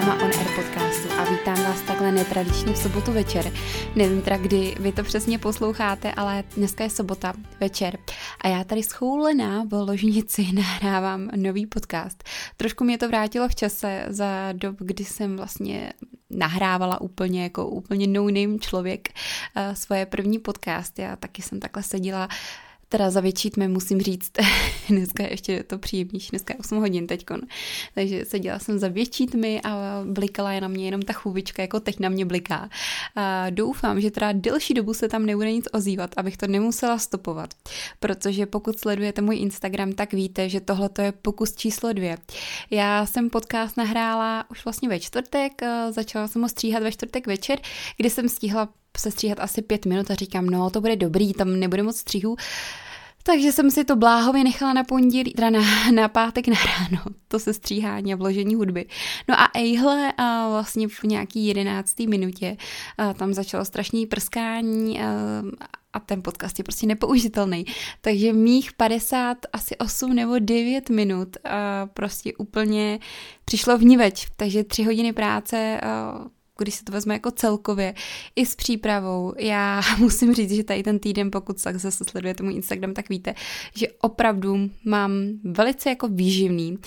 Máma on Air podcastu a vítám vás takhle netradičně v sobotu večer. Nevím teda, kdy vy to přesně posloucháte, ale dneska je sobota večer a já tady schoulená v ložnici nahrávám nový podcast. Trošku mě to vrátilo v čase za dob, kdy jsem vlastně nahrávala úplně jako úplně no-name člověk uh, svoje první podcast. Já taky jsem takhle seděla teda za větší tmy musím říct, dneska je ještě to příjemnější, dneska je 8 hodin teďkon, takže seděla jsem za větší tmy a blikala je na mě jenom ta chůvička, jako teď na mě bliká. A doufám, že teda delší dobu se tam nebude nic ozývat, abych to nemusela stopovat, protože pokud sledujete můj Instagram, tak víte, že tohle to je pokus číslo dvě. Já jsem podcast nahrála už vlastně ve čtvrtek, začala jsem ho stříhat ve čtvrtek večer, kdy jsem stihla se stříhat asi pět minut a říkám, no to bude dobrý, tam nebude moc stříhů. Takže jsem si to bláhově nechala na pondělí, teda na, na pátek na ráno, to se stříhání a vložení hudby. No a ejhle a vlastně v nějaký jedenáctý minutě a tam začalo strašný prskání a, a ten podcast je prostě nepoužitelný. Takže mých 50, asi 8 nebo 9 minut a prostě úplně přišlo v ní več. Takže tři hodiny práce a když se to vezme jako celkově, i s přípravou. Já musím říct, že tady ten týden, pokud tak zase sledujete můj Instagram, tak víte, že opravdu mám velice jako výživný.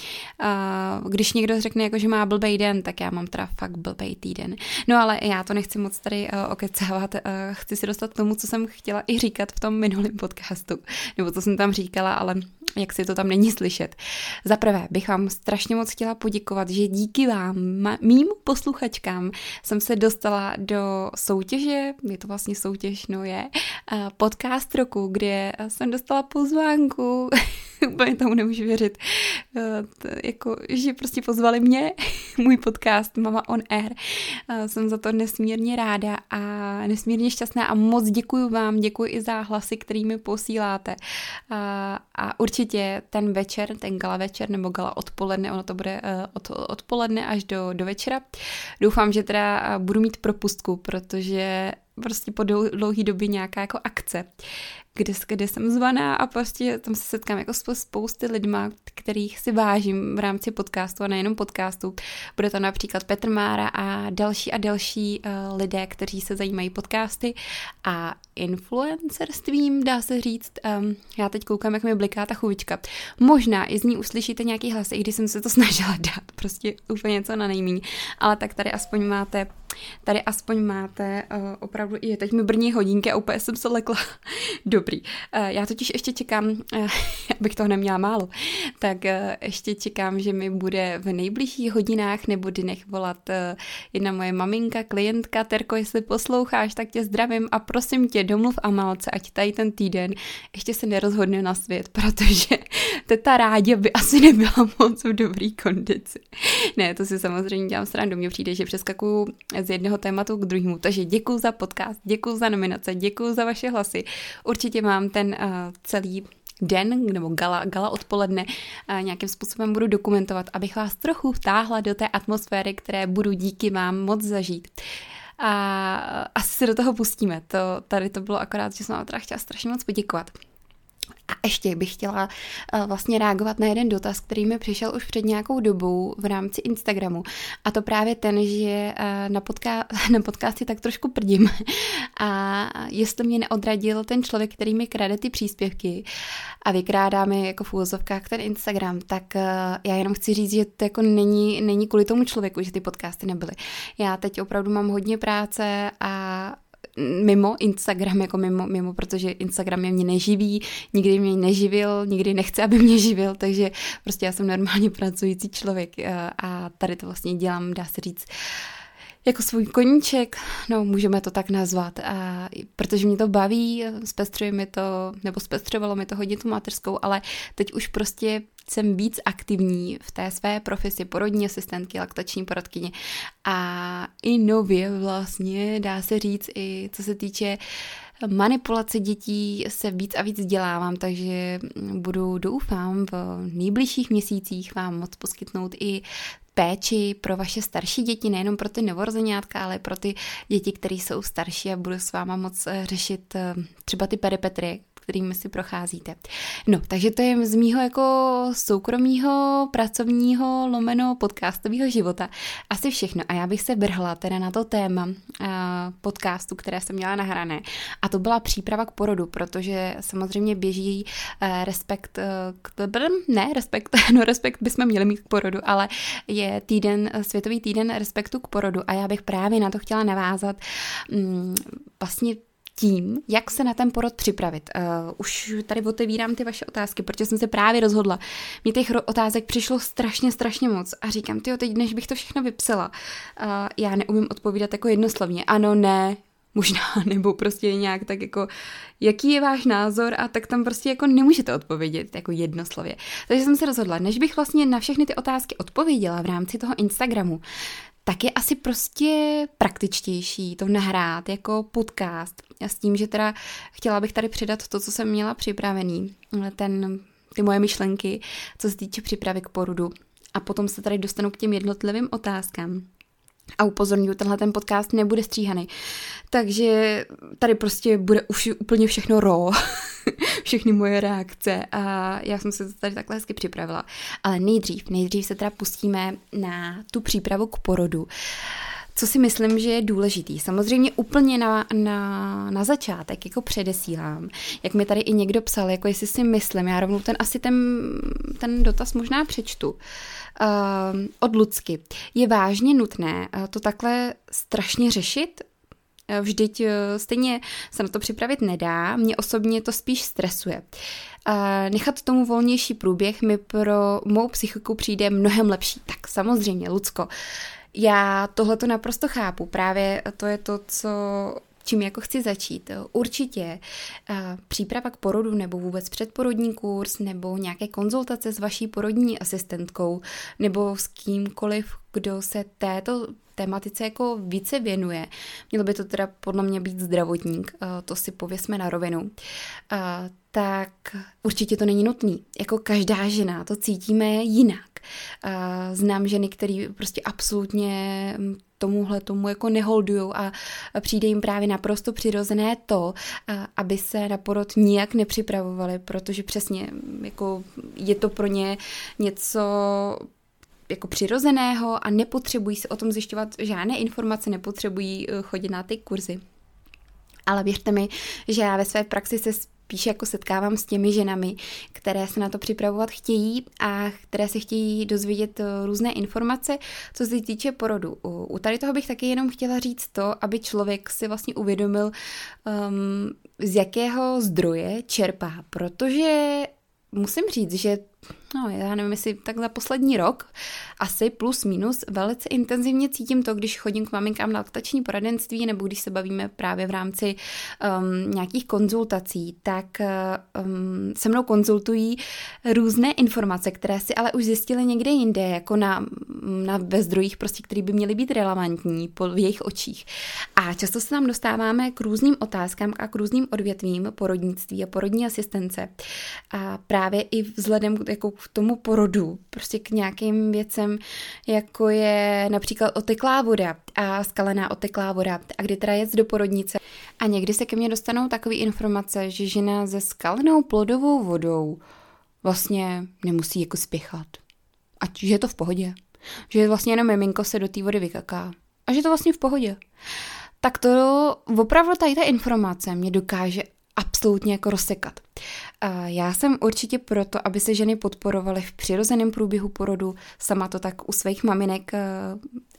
Když někdo řekne, jako, že má blbej den, tak já mám teda fakt blbej týden. No ale já to nechci moc tady uh, okecávat, uh, chci si dostat k tomu, co jsem chtěla i říkat v tom minulém podcastu, nebo co jsem tam říkala, ale jak si to tam není slyšet. Za prvé bych vám strašně moc chtěla poděkovat, že díky vám, mým posluchačkám, jsem se dostala do soutěže, je to vlastně soutěž, no je, podcast roku, kde jsem dostala pozvánku, úplně tomu nemůžu věřit, jako, že prostě pozvali mě, můj podcast Mama on Air. Jsem za to nesmírně ráda a nesmírně šťastná a moc děkuji vám, děkuji i za hlasy, kterými posíláte. A, a určitě ten večer, ten gala večer nebo gala odpoledne, ono to bude od, odpoledne až do, do večera. Doufám, že teda budu mít propustku, protože prostě po dlouhé době nějaká jako akce, kde, kde jsem zvaná a prostě tam se setkám jako spousty lidma, kterých si vážím v rámci podcastu a nejenom podcastu. Bude to například Petr Mára a další a další uh, lidé, kteří se zajímají podcasty a influencerstvím, dá se říct. Um, já teď koukám, jak mi bliká ta chuvička. Možná i z ní uslyšíte nějaký hlas, i když jsem se to snažila dát, prostě úplně něco na nejmíň. Ale tak tady aspoň máte Tady aspoň máte uh, opravdu, i teď mi brní hodinky a úplně jsem se lekla. Dobrý. Uh, já totiž ještě čekám, uh, abych toho neměla málo, tak uh, ještě čekám, že mi bude v nejbližších hodinách nebo dnech volat jedna moje maminka, klientka. Terko, jestli posloucháš, tak tě zdravím a prosím tě, domluv Amalce, ať tady ten týden ještě se nerozhodne na svět, protože teta rádě by asi nebyla moc v dobrý kondici. Ne, to si samozřejmě dělám srandu. Mně přijde, že přeskakuju z jednoho tématu k druhému. Takže děkuji za podcast, děkuji za nominace, děkuji za vaše hlasy. Určitě mám ten uh, celý den nebo gala, gala odpoledne uh, nějakým způsobem budu dokumentovat, abych vás trochu vtáhla do té atmosféry, které budu díky vám moc zažít. A asi se do toho pustíme. To, tady to bylo akorát, že jsem vám teda chtěla strašně moc poděkovat. A ještě bych chtěla uh, vlastně reagovat na jeden dotaz, který mi přišel už před nějakou dobou v rámci Instagramu. A to právě ten, že uh, na, podka- na podcasty tak trošku prdím. A jestli mě neodradil ten člověk, který mi krade ty příspěvky a vykrádá mi jako v úvozovkách ten Instagram, tak uh, já jenom chci říct, že to jako není, není kvůli tomu člověku, že ty podcasty nebyly. Já teď opravdu mám hodně práce a mimo Instagram, jako mimo, mimo, protože Instagram mě neživí, nikdy mě neživil, nikdy nechce, aby mě živil, takže prostě já jsem normálně pracující člověk eh, a tady to vlastně dělám, dá se říct, jako svůj koníček, no můžeme to tak nazvat, a protože mě to baví, zpestřuje mi to, nebo zpestřovalo mi to hodně tu mateřskou, ale teď už prostě jsem víc aktivní v té své profesi porodní asistentky, laktační porodkyně. A i nově vlastně dá se říct i co se týče manipulace dětí se víc a víc dělávám, takže budu doufám v nejbližších měsících vám moc poskytnout i péči pro vaše starší děti, nejenom pro ty novorozenátka, ale pro ty děti, které jsou starší a budu s váma moc eh, řešit eh, třeba ty peripetry, kterými si procházíte. No, takže to je z mýho jako soukromého, pracovního, lomeno podcastového života asi všechno. A já bych se vrhla teda na to téma uh, podcastu, které jsem měla nahrané. A to byla příprava k porodu, protože samozřejmě běží uh, respekt uh, k ne, respekt, no respekt bychom měli mít k porodu, ale je týden, světový týden respektu k porodu a já bych právě na to chtěla navázat um, vlastně tím, jak se na ten porod připravit. Uh, už tady otevírám ty vaše otázky, protože jsem se právě rozhodla. Mně těch otázek přišlo strašně, strašně moc a říkám, ty teď, než bych to všechno vypsala, uh, já neumím odpovídat jako jednoslovně. Ano, ne, možná, nebo prostě nějak tak jako, jaký je váš názor a tak tam prostě jako nemůžete odpovědět jako jednoslově. Takže jsem se rozhodla, než bych vlastně na všechny ty otázky odpověděla v rámci toho Instagramu, tak je asi prostě praktičtější to nahrát jako podcast. A s tím, že teda chtěla bych tady přidat to, co jsem měla připravený, ten, ty moje myšlenky, co se týče přípravy k porodu. A potom se tady dostanu k těm jednotlivým otázkám. A upozorňuji, tenhle ten podcast nebude stříhaný. Takže tady prostě bude už úplně všechno raw. všechny moje reakce a já jsem se tady takhle hezky připravila. Ale nejdřív, nejdřív se teda pustíme na tu přípravu k porodu. Co si myslím, že je důležitý. Samozřejmě úplně na, na, na začátek, jako předesílám, jak mi tady i někdo psal, jako jestli si myslím, já rovnou ten asi ten, ten dotaz možná přečtu. Uh, od Lucky. Je vážně nutné uh, to takhle strašně řešit? Uh, vždyť uh, stejně se na to připravit nedá, mě osobně to spíš stresuje. Nechat tomu volnější průběh mi pro mou psychiku přijde mnohem lepší. Tak samozřejmě, Lucko, já tohle to naprosto chápu. Právě to je to, co čím jako chci začít. Určitě příprava k porodu nebo vůbec předporodní kurz nebo nějaké konzultace s vaší porodní asistentkou nebo s kýmkoliv, kdo se této tématice jako více věnuje. Mělo by to teda podle mě být zdravotník, to si pověsme na rovinu. Tak určitě to není nutný. Jako každá žena to cítíme jinak. Znám ženy, které prostě absolutně tomuhle tomu jako neholdujou a přijde jim právě naprosto přirozené to, aby se na porod nijak nepřipravovali, protože přesně jako je to pro ně něco jako přirozeného a nepotřebují se o tom zjišťovat žádné informace, nepotřebují eh, chodit na ty kurzy. Ale věřte mi, že já ve své praxi se spíš jako setkávám s těmi ženami, které se na to připravovat chtějí a které se chtějí dozvědět eh, různé informace, co se týče porodu. U tady toho bych taky jenom chtěla říct to, aby člověk si vlastně uvědomil, um, z jakého zdroje čerpá, protože musím říct, že no já nevím, jestli tak za poslední rok, asi plus minus, velice intenzivně cítím to, když chodím k maminkám na laktační poradenství nebo když se bavíme právě v rámci um, nějakých konzultací, tak um, se mnou konzultují různé informace, které si ale už zjistili někde jinde, jako na, na ve zdrojích, prostě, které by měly být relevantní po, v jejich očích. A často se tam dostáváme k různým otázkám a k různým odvětvím porodnictví a porodní asistence. A právě i vzhledem jako k tomu porodu, prostě k nějakým věcem, jako je například oteklá voda a skalená oteklá voda a kdy teda jet do porodnice. A někdy se ke mně dostanou takové informace, že žena se skalenou plodovou vodou vlastně nemusí jako spěchat. A že je to v pohodě. Že vlastně jenom miminko se do té vody vykaká. A že je to vlastně v pohodě. Tak to opravdu tady ta informace mě dokáže absolutně jako rozsekat. Já jsem určitě proto, aby se ženy podporovaly v přirozeném průběhu porodu, sama to tak u svých maminek, eh,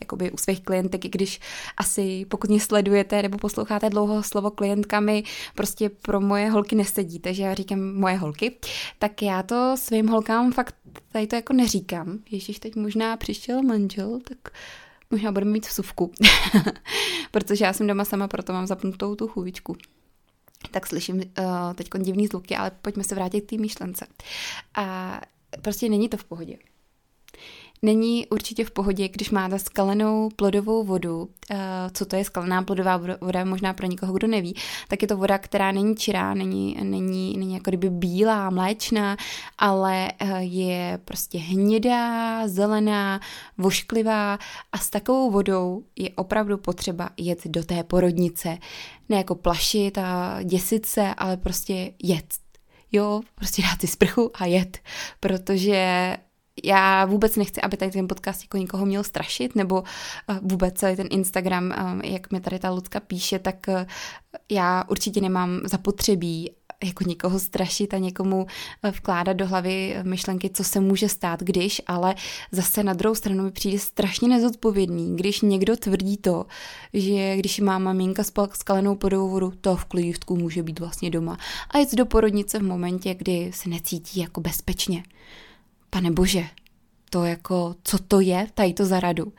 jakoby u svých klientek, i když asi pokud mě sledujete nebo posloucháte dlouho slovo klientkami, prostě pro moje holky nesedí, takže já říkám moje holky, tak já to svým holkám fakt tady to jako neříkám. Ježíš, teď možná přišel manžel, tak možná budeme mít vsuvku, protože já jsem doma sama, proto mám zapnutou tu chůvičku tak slyším uh, teď divný zvuky, ale pojďme se vrátit k té myšlence. A prostě není to v pohodě. Není určitě v pohodě, když máte skalenou plodovou vodu. Eh, co to je skalená plodová voda, možná pro někoho, kdo neví, tak je to voda, která není čirá, není, není, není jako kdyby bílá, mléčná, ale eh, je prostě hnědá, zelená, vošklivá a s takovou vodou je opravdu potřeba jet do té porodnice. Ne jako plašit a děsit se, ale prostě jet. Jo, prostě dát si sprchu a jet, protože já vůbec nechci, aby tady ten podcast jako někoho měl strašit, nebo uh, vůbec celý ten Instagram, um, jak mi tady ta Lucka píše, tak uh, já určitě nemám zapotřebí jako někoho strašit a někomu vkládat do hlavy myšlenky, co se může stát, když, ale zase na druhou stranu mi přijde strašně nezodpovědný, když někdo tvrdí to, že když má maminka s skalenou vodu, to v klívstku může být vlastně doma. A jít do porodnice v momentě, kdy se necítí jako bezpečně pane bože, to jako, co to je, tady to za radu.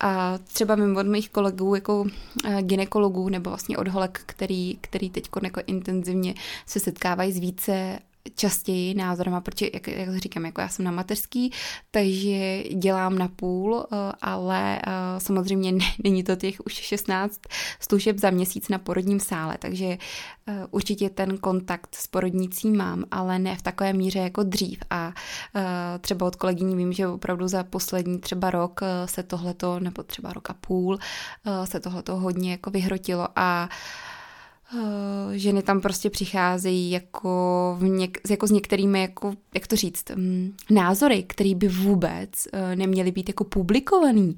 A třeba mimo od mých kolegů jako eh, ginekologů nebo vlastně od holek, který, který teď jako intenzivně se setkávají s více častěji názorama, protože, jak, jak říkám, jako já jsem na mateřský, takže dělám na půl, eh, ale eh, samozřejmě není to těch už 16 služeb za měsíc na porodním sále, takže eh, určitě ten kontakt s porodnicí mám, ale ne v takové míře jako dřív. A třeba od kolegyní vím, že opravdu za poslední třeba rok se tohleto, nebo třeba rok a půl, se tohleto hodně jako vyhrotilo a ženy tam prostě přicházejí jako, v něk, jako s některými, jako, jak to říct, um, názory, které by vůbec uh, neměly být jako publikovaný.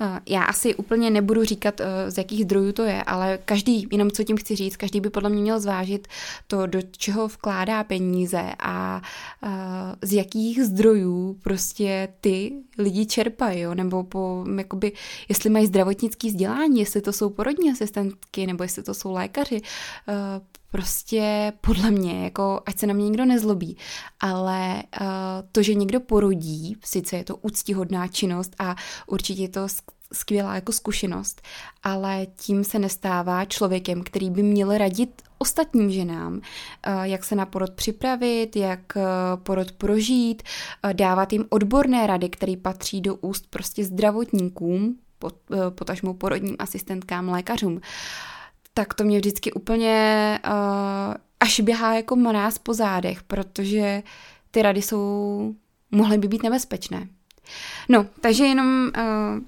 Eh, já asi úplně nebudu říkat, eh, z jakých zdrojů to je, ale každý, jenom co tím chci říct, každý by podle mě měl zvážit to, do čeho vkládá peníze a eh, z jakých zdrojů prostě ty lidi čerpají, jo? nebo po, jakoby, jestli mají zdravotnický vzdělání, jestli to jsou porodní asistentky, nebo jestli to jsou lékaři, prostě podle mě, jako ať se na mě nikdo nezlobí, ale uh, to, že někdo porodí, sice je to úctihodná činnost a určitě je to skvělá jako zkušenost, ale tím se nestává člověkem, který by měl radit ostatním ženám, jak se na porod připravit, jak porod prožít, dávat jim odborné rady, které patří do úst prostě zdravotníkům, potažmo porodním asistentkám, lékařům. Uh, tak to mě vždycky úplně uh, až běhá jako mráz po zádech, protože ty rady jsou, mohly by být nebezpečné. No, takže jenom uh,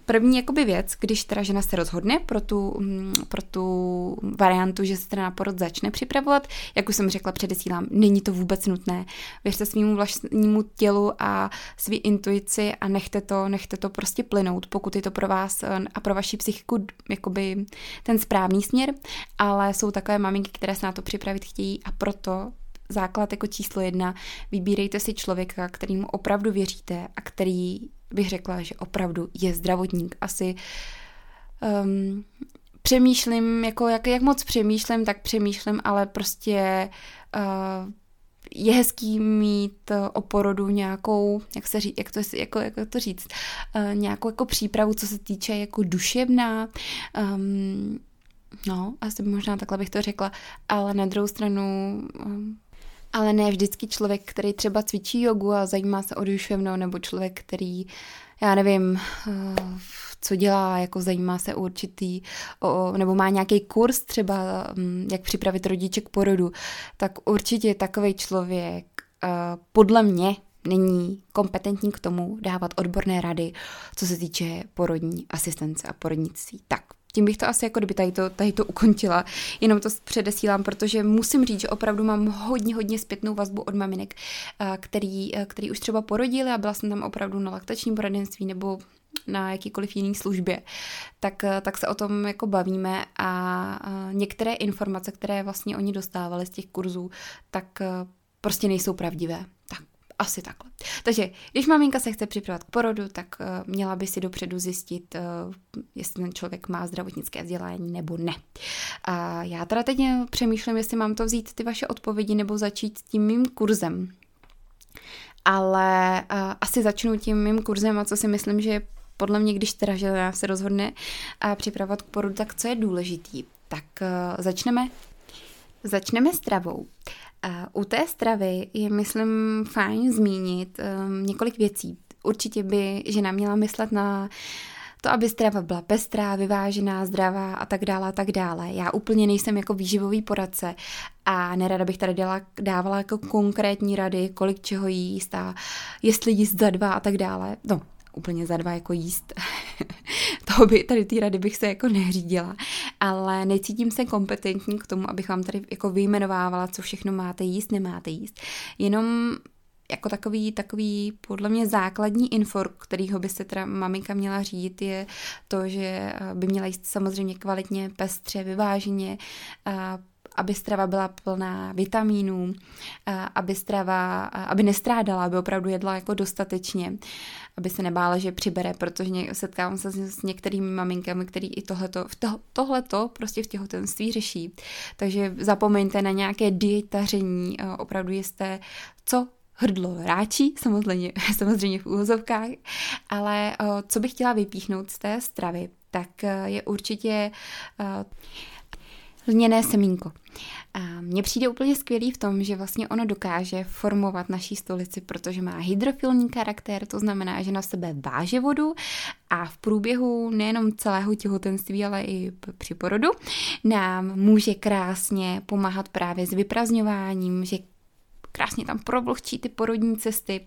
první jakoby věc, když teda žena se rozhodne pro tu, um, pro tu variantu, že se teda na porod začne připravovat, jak už jsem řekla, předesílám, není to vůbec nutné. Věřte svýmu vlastnímu tělu a svý intuici a nechte to, nechte to prostě plynout, pokud je to pro vás uh, a pro vaši psychiku jakoby ten správný směr, ale jsou takové maminky, které se na to připravit chtějí a proto základ jako číslo jedna, vybírejte si člověka, kterýmu opravdu věříte a který bych řekla, že opravdu je zdravotník. Asi um, přemýšlím, jako jak, jak moc přemýšlím, tak přemýšlím, ale prostě uh, je hezký mít o porodu nějakou, jak, se ří, jak, to, jako, jak to říct, uh, nějakou jako přípravu, co se týče jako duševná, um, no, asi možná takhle bych to řekla, ale na druhou stranu um, ale ne vždycky člověk, který třeba cvičí jogu a zajímá se o duševnou, nebo člověk, který, já nevím, eh, co dělá, jako zajímá se o určitý, o, nebo má nějaký kurz třeba, mm, jak připravit rodiče k porodu, tak určitě takový člověk eh, podle mě není kompetentní k tomu dávat odborné rady, co se týče porodní asistence a porodnictví. Tak, tím bych to asi jako kdyby tady to, tady to ukončila. Jenom to předesílám, protože musím říct, že opravdu mám hodně, hodně zpětnou vazbu od maminek, eh, který, eh, který už třeba porodili a byla jsem tam opravdu na laktačním poradenství nebo na jakýkoliv jiný službě, tak, eh, tak se o tom jako bavíme a některé informace, které vlastně oni dostávali z těch kurzů, tak prostě nejsou pravdivé. Asi takhle. Takže když maminka se chce připravovat k porodu, tak uh, měla by si dopředu zjistit, uh, jestli ten člověk má zdravotnické vzdělání nebo ne. A já teda teď přemýšlím, jestli mám to vzít ty vaše odpovědi nebo začít s tím mým kurzem. Ale uh, asi začnu tím mým kurzem a co si myslím, že podle mě, když teda žena se rozhodne a připravovat k porodu, tak co je důležitý? Tak uh, začneme Začneme stravou. U té stravy je, myslím, fajn zmínit um, několik věcí. určitě by žena měla myslet na to, aby strava byla pestrá, vyvážená, zdravá a tak dále a tak dále. Já úplně nejsem jako výživový poradce a nerada bych tady dala, dávala jako konkrétní rady, kolik čeho jíst a jestli jíst za dva a tak dále. No, úplně za dva jako jíst. to by, tady ty rady bych se jako neřídila, ale necítím se kompetentní k tomu, abych vám tady jako vyjmenovávala, co všechno máte jíst, nemáte jíst. Jenom jako takový, takový podle mě základní infor, kterýho by se teda maminka měla řídit, je to, že eh, by měla jíst samozřejmě kvalitně, pestře, vyváženě, aby strava byla plná vitamínů, aby strava, aby nestrádala, aby opravdu jedla jako dostatečně, aby se nebála, že přibere, protože setkávám se s některými maminkami, který i tohleto, to, tohleto prostě v těhotenství řeší. Takže zapomeňte na nějaké dietaření, opravdu jste co hrdlo ráčí, samozřejmě, samozřejmě v úvozovkách, ale co bych chtěla vypíchnout z té stravy, tak je určitě lněné semínko. A mně přijde úplně skvělý v tom, že vlastně ono dokáže formovat naší stolici, protože má hydrofilní charakter, to znamená, že na sebe váže vodu a v průběhu nejenom celého těhotenství, ale i při porodu nám může krásně pomáhat právě s vyprazňováním, že krásně tam provlhčí ty porodní cesty.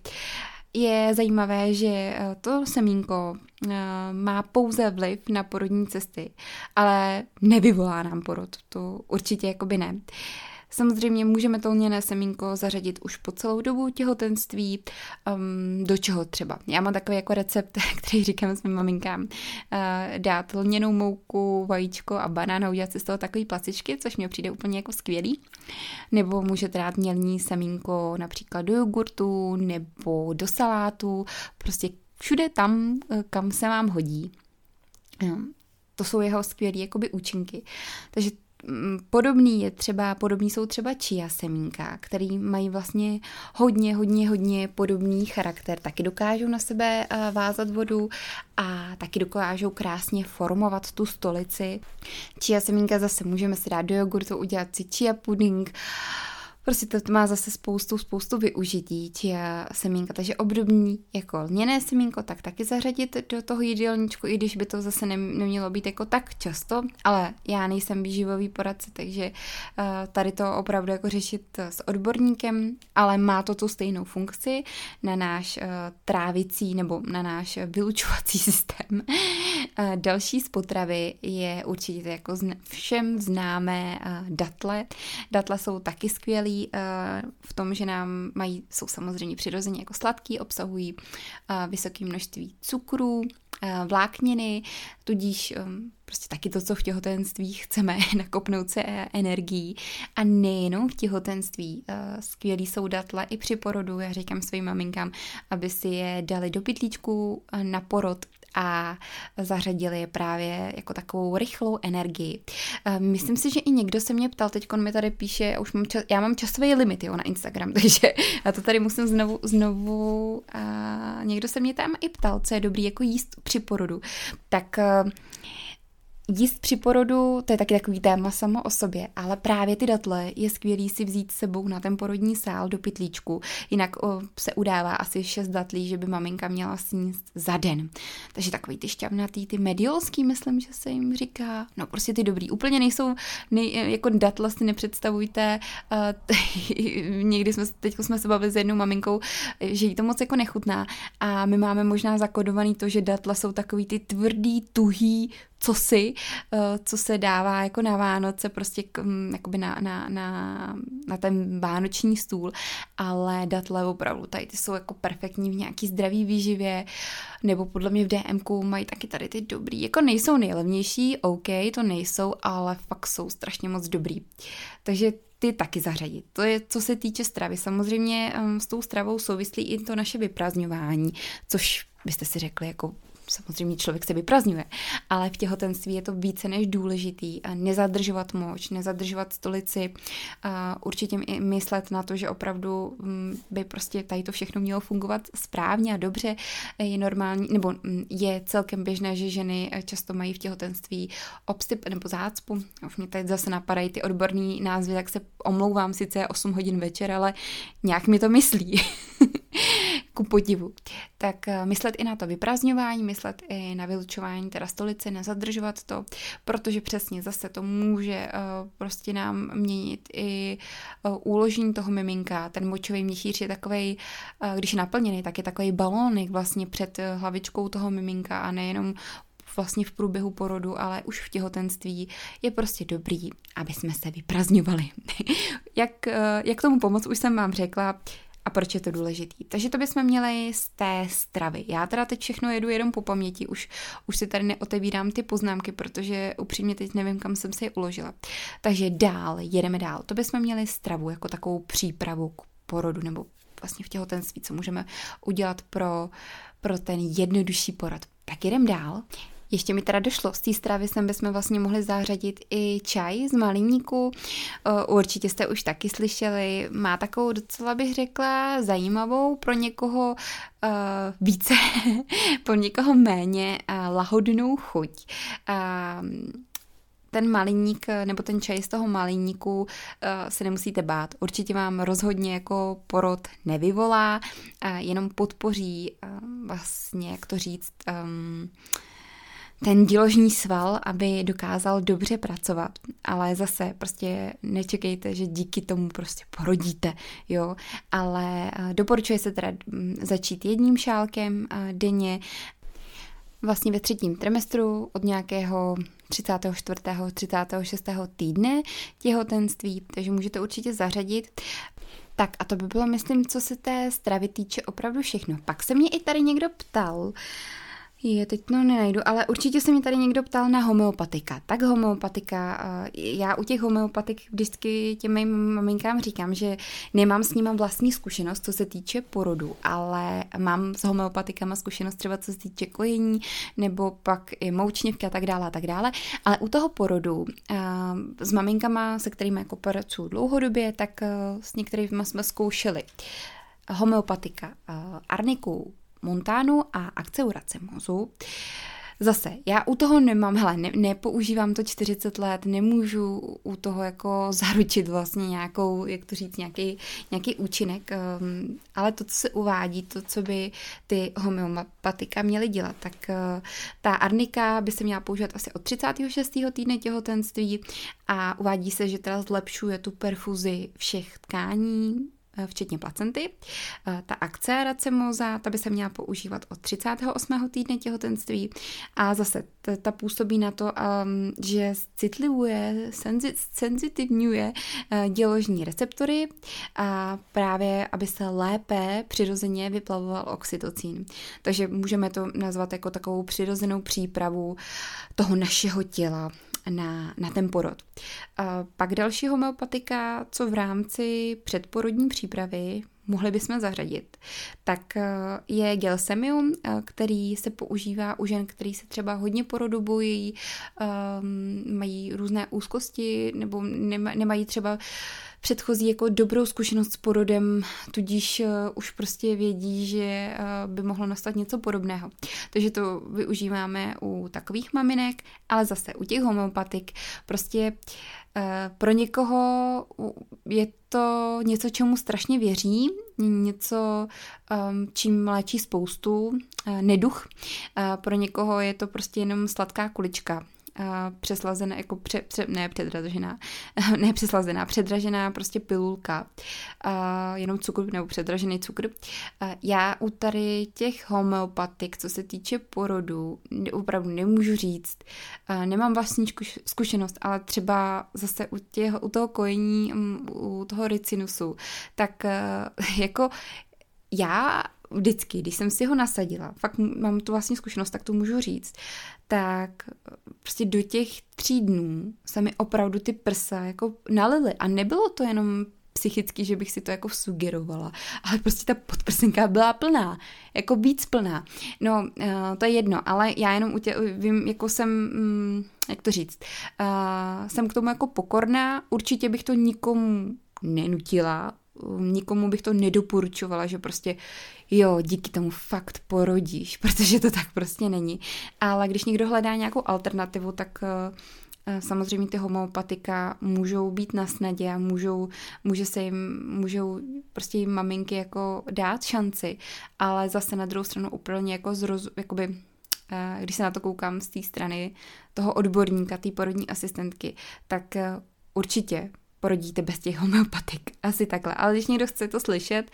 Je zajímavé, že eh, to semínko eh, má pouze vliv na porodní cesty, ale nevyvolá nám porod, to určitě jakoby ne. Samozřejmě můžeme to lněné semínko zařadit už po celou dobu těhotenství, um, do čeho třeba. Já mám takový jako recept, který říkám svým maminkám, uh, dát lněnou mouku, vajíčko a banán a udělat si z toho takový placičky, což mě přijde úplně jako skvělý. Nebo můžete dát mělní semínko například do jogurtu nebo do salátu, prostě všude tam, eh, kam se vám hodí. Um, to jsou jeho skvělé účinky. Takže podobný je třeba, podobný jsou třeba chia semínka, který mají vlastně hodně, hodně, hodně podobný charakter. Taky dokážou na sebe eh, vázat vodu a taky dokážou krásně formovat tu stolici. Chia semínka zase můžeme si dát do jogurtu, udělat si chia puding, Prostě to má zase spoustu, spoustu využití chia semínka, takže obdobný jako lněné semínko, tak taky zařadit do toho jídelníčku, i když by to zase nemělo být jako tak často, ale já nejsem výživový poradce, takže uh, tady to opravdu jako řešit s odborníkem, ale má to tu stejnou funkci na náš trávicí nebo na náš vylučovací systém. Další z potravy je určitě jako všem známé datle. Datle jsou taky skvělý, Eh, v tom, že nám mají, jsou samozřejmě přirozeně jako sladký, obsahují eh, vysoké množství cukru, eh, vlákniny, tudíž prostě taky to, co v těhotenství chceme, nakopnout se energií. A nejenom v těhotenství. Skvělý jsou datle i při porodu. Já říkám svým maminkám, aby si je dali do pytlíčku na porod a zařadili je právě jako takovou rychlou energii. Eh, myslím si, že i někdo se mě ptal, teď mi tady píše, už mám čas, já mám časový limit jo, na Instagram, takže já to tady musím znovu, znovu a někdo se mě tam i ptal, co je dobrý jako jíst při porodu. Tak uh, Jíst při porodu, to je taky takový téma samo o sobě, ale právě ty datle je skvělý si vzít sebou na ten porodní sál do pytlíčku. Jinak o, se udává asi 6 datlí, že by maminka měla sníst za den. Takže takový ty šťavnatý, ty mediolský, myslím, že se jim říká. No prostě ty dobrý. Úplně nejsou, nej, jako datle si nepředstavujte. Uh, někdy jsme, teď jsme se bavili s jednou maminkou, že jí to moc jako nechutná. A my máme možná zakodovaný to, že datle jsou takový ty tvrdý, tuhý, co si, eh, co se dává jako na Vánoce, prostě mm, jakoby na, na, na, na ten vánoční stůl, ale datle opravdu tady ty jsou jako perfektní v nějaký zdravý výživě, nebo podle mě v DMku mají taky tady ty dobrý, jako nejsou nejlevnější, OK, to nejsou, ale fakt jsou strašně moc dobrý. Takže ty taky zařadit. To je, co se týče stravy. Samozřejmě um, s tou stravou souvislí i to naše vyprázdňování, což byste si řekli, jako samozřejmě člověk se vyprazňuje, ale v těhotenství je to více než důležitý. Nezadržovat moč, nezadržovat stolici, určitě myslet na to, že opravdu mm, by prostě tady to všechno mělo fungovat správně a dobře. Je normální, nebo mm, je celkem běžné, že ženy často mají v těhotenství obstyp nebo zácpu. Už mě tady zase napadají ty odborní názvy, tak se omlouvám, sice je 8 hodin večer, ale nějak mi to myslí. ku podivu. Tak eh, myslet i na to vyprázdňování, myslet i na vylučování teda stolice, nezadržovat to, protože přesně zase to může uh, prostě nám měnit i uh, úložení toho miminka. Ten močový měchýř je takový, když je naplněný, tak je takový balónek vlastně před hlavičkou toho miminka a nejenom vlastně v průběhu porodu, ale už v těhotenství je prostě dobrý, aby jsme se vyprazňovali. jak, jak tomu pomoct, už jsem vám řekla, a proč je to důležitý. Takže to bychom měli z té stravy. Já teda teď všechno jedu jenom po paměti, už, už si tady neotevírám ty poznámky, protože upřímně teď nevím, kam jsem si je uložila. Takže dál, jedeme dál. To bychom měli stravu jako takovou přípravu k porodu nebo vlastně v těhotenství, co můžeme udělat pro, pro ten jednodušší porod. Tak jedem dál. Ještě mi teda došlo, z té stravy sem bychom vlastně mohli zařadit i čaj z malíníku. Určitě jste už taky slyšeli, má takovou docela bych řekla zajímavou pro někoho uh, více, pro někoho méně uh, lahodnou chuť. Uh, ten maliník nebo ten čaj z toho maliníku se nemusíte bát. Určitě vám rozhodně jako porod nevyvolá, jenom podpoří vlastně, jak to říct, um, ten díložní sval, aby dokázal dobře pracovat. Ale zase prostě nečekejte, že díky tomu prostě porodíte, jo. Ale eh, doporučuje se teda mm, začít jedním šálkem eh, denně, vlastně ve třetím trimestru od nějakého 34. 36. týdne těhotenství, takže můžete určitě zařadit. Tak a to by bylo, myslím, co se té stravy týče opravdu všechno. Pak se mě i tady někdo ptal, uh, je, teď to nenajdu, ale určitě se mi tady někdo ptal na homeopatika. Tak homeopatika, já u těch homeopatik vždycky těm mým maminkám říkám, že nemám s nima vlastní zkušenost, co se týče porodu, ale mám s homeopatikama zkušenost třeba co se týče kojení, nebo pak i moučněvky a tak dále a tak dále. Ale u toho porodu s maminkama, se kterými jako pracuji dlouhodobě, tak s některými jsme zkoušeli homeopatika, arniku, Montánu a akceurace mozu. Zase, já u toho nemám, hele, ne, nepoužívám to 40 let, nemůžu u toho jako zaručit vlastně nějakou, jak to říct, nějaký, nějaký účinek, um, ale to, co se uvádí, to, co by ty homeopatika měly dělat, tak uh, ta arnika by se měla používat asi od 36. týdne těhotenství a uvádí se, že teda zlepšuje tu perfuzi všech tkání, včetně placenty. Eh, ta akce racemoza, ta by se měla používat od 38. týdne těhotenství a zase ta působí na to, um, že citlivuje, senzitivňuje eh, děložní receptory a právě, aby se lépe přirozeně vyplavoval oxytocín. Takže můžeme to nazvat jako takovou přirozenou přípravu toho našeho těla na, na ten porod. A pak další homeopatika, co v rámci předporodní přípravy mohli bychom zařadit, tak eh, je gelsemium, eh, který se používá u žen, který se třeba hodně porodu bojí, um, mají různé úzkosti nebo nemají třeba předchozí jako dobrou zkušenost s porodem, tudíž uh, už prostě vědí, že uh, by mohlo nastat něco podobného. Takže to využíváme u takových maminek, ale zase u těch homeopatik prostě uh, pro někoho je to něco, čemu strašně věří, něco, um, čím léčí spoustu, neduch. Pro někoho je to prostě jenom sladká kulička přeslazená, jako pře, pře, ne předražená, ne přeslazená, předražená prostě pilulka, a jenom cukr nebo předražený cukr. A já u tady těch homeopatik, co se týče porodu, opravdu nemůžu říct, a nemám vlastní zkušenost, ale třeba zase u, těch, u toho kojení, mm, u toho ricinusu, tak jako já vždycky, když jsem si ho nasadila, fakt mám tu vlastní zkušenost, tak to můžu říct, tak prostě do těch tří dnů se mi opravdu ty prsa jako nalily a nebylo to jenom psychicky, že bych si to jako sugerovala, ale prostě ta podprsenka byla plná, jako víc plná. No, uh, to je jedno, ale já jenom u tě, vím, jako jsem, um, jak to říct, uh, jsem k tomu jako pokorná, určitě bych to nikomu nenutila, nikomu bych to nedoporučovala, že prostě jo, díky tomu fakt porodíš, protože to tak prostě není. Ale když někdo hledá nějakou alternativu, tak uh, Samozřejmě ty homeopatika můžou být na snadě a můžou, může se jim, můžou prostě jim maminky jako dát šanci, ale zase na druhou stranu úplně jako zroz, jakoby když se na to koukám z té strany toho odborníka, té porodní asistentky, tak určitě porodíte bez těch homeopatik. Asi takhle. Ale když někdo chce to slyšet,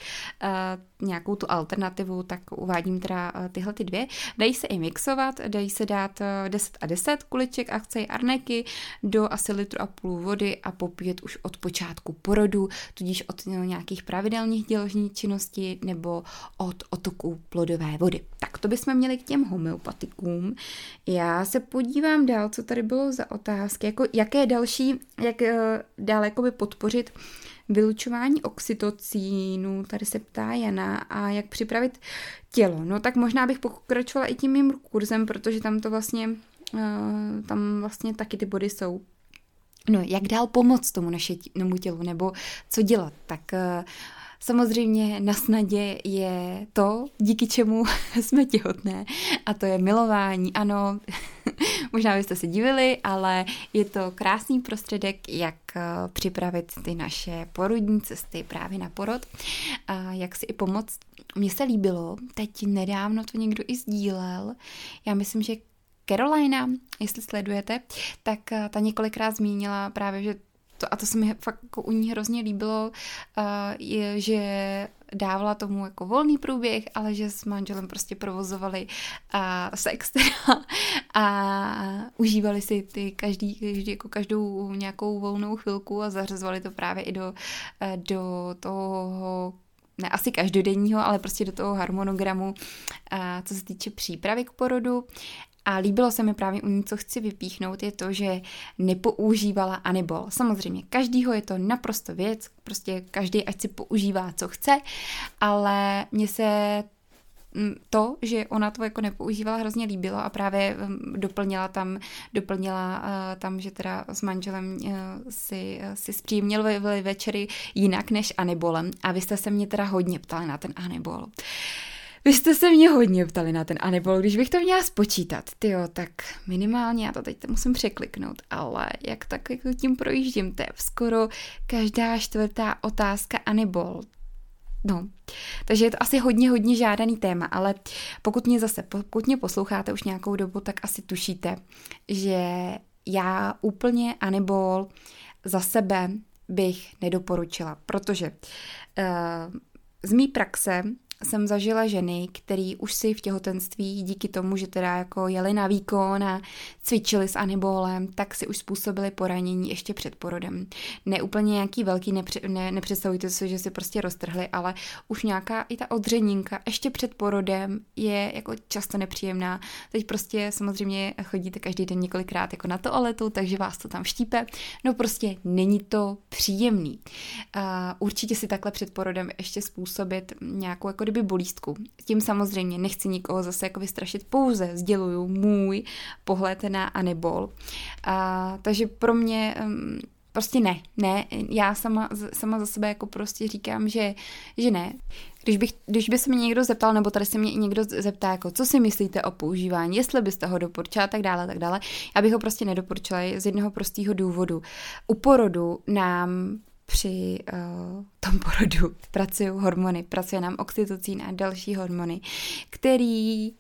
nějakou tu alternativu, tak uvádím teda uh, tyhle ty dvě. Dají se i mixovat, dají se dát uh, 10 a 10 kuliček akcej arneky do asi litru a půl vody a popíjet už od počátku porodu, tudíž od no, nějakých pravidelných děložní činnosti nebo od otoku plodové vody. Tak to bychom měli k těm homeopatikům. Já se podívám dál, co tady bylo za otázky, jako jaké další, jak uh, dále jakoby podpořit vylučování oxytocínu, tady se ptá Jana, a jak připravit tělo. No tak možná bych pokračovala i tím mým kurzem, protože tam to vlastně, uh, tam vlastně taky ty body jsou. No, jak dál pomoct tomu našemu tělu, nebo co dělat, tak uh, Samozřejmě na snadě je to, díky čemu jsme těhotné, a to je milování. Ano, možná byste se divili, ale je to krásný prostředek, jak eh, připravit ty naše porodní cesty právě na porod, a jak si i pomoct. Mně se líbilo, teď nedávno to někdo i sdílel, já myslím, že Carolina, jestli sledujete, tak eh, ta několikrát zmínila právě, že to, a to se mi fakt jako u ní hrozně líbilo, uh, je, že dávala tomu jako volný průběh, ale že s manželem prostě provozovali uh, sex teda, a užívali si ty každý, každý, jako každou nějakou volnou chvilku a zařazovali to právě i do, uh, do toho ne asi každodenního, ale prostě do toho harmonogramu, co se týče přípravy k porodu. A líbilo se mi právě u ní, co chci vypíchnout, je to, že nepoužívala anibol. Samozřejmě, každýho je to naprosto věc, prostě každý ať si používá, co chce, ale mně se mm, to, že ona to jako nepoužívala, hrozně líbilo a právě mm, doplnila tam, doplnila uh, tam, že teda s manželem uh, si, uh, si zpříjemnili večery jinak než anibolem a vy jste se mě teda hodně ptali na ten anibol. Uh, vy jste se mě hodně ptali na ten Anibol, když bych to měla spočítat, tyjo, tak minimálně, já to teď musím překliknout, ale jak tak jako tím projíždím, to je skoro každá čtvrtá otázka Anibol. No, takže je to asi hodně, hodně žádaný téma, ale pokud mě zase, pokud mě posloucháte už nějakou dobu, tak asi tušíte, že já úplně Anibol za sebe bych nedoporučila, protože uh, z mý praxe jsem zažila ženy, který už si v těhotenství díky tomu, že teda jako jeli na výkon a cvičili s anibolem, tak si už způsobili poranění ještě před porodem. Ne úplně nějaký velký, nepře, ne, nepředstavujte si, že si prostě roztrhli, ale už nějaká i ta odřeninka ještě před porodem je jako často nepříjemná. Teď prostě samozřejmě chodíte každý den několikrát jako na toaletu, takže vás to tam štípe. No prostě není to příjemný. Určitě si takhle před porodem ještě způsobit nějakou jako kdyby bolístku. Tím samozřejmě nechci nikoho zase jako vystrašit, pouze sděluju můj pohled na anibol. A, takže pro mě um, prostě ne, ne, já sama, sama za sebe jako prostě říkám, že, že ne. Když, bych, když by se mě někdo zeptal, nebo tady se mě někdo zeptá, jako co si myslíte o používání, jestli byste ho doporučila, tak dále, tak dále, já bych ho prostě nedoporučila z jednoho prostého důvodu. U porodu nám při uh, tom porodu pracují hormony, pracuje nám oxytocín a další hormony, který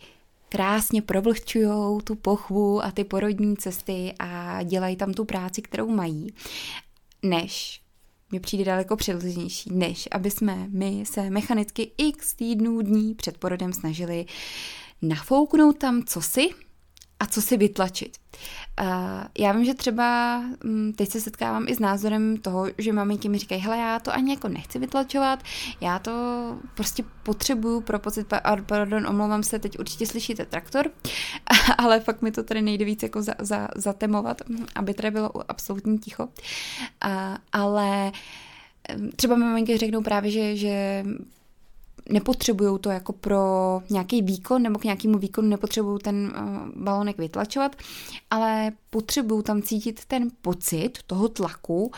krásně provlhčují tu pochvu a ty porodní cesty a dělají tam tu práci, kterou mají, než mi přijde daleko přirozenější, než aby jsme my se mechanicky x týdnů, dní před porodem snažili nafouknout tam cosi a co si vytlačit. Uh, já vím, že třeba um, teď se setkávám i s názorem toho, že maminky mi říkají, hele, já to ani jako nechci vytlačovat, já to prostě potřebuju pro pocit, pardon, omlouvám se, teď určitě slyšíte traktor, ale fakt mi to tady nejde víc jako za, za, zatemovat, aby tady bylo absolutní ticho. Uh, ale třeba maminky řeknou právě, že, že nepotřebují to jako pro nějaký výkon nebo k nějakému výkonu nepotřebují ten uh, balonek vytlačovat, ale potřebují tam cítit ten pocit toho tlaku, uh,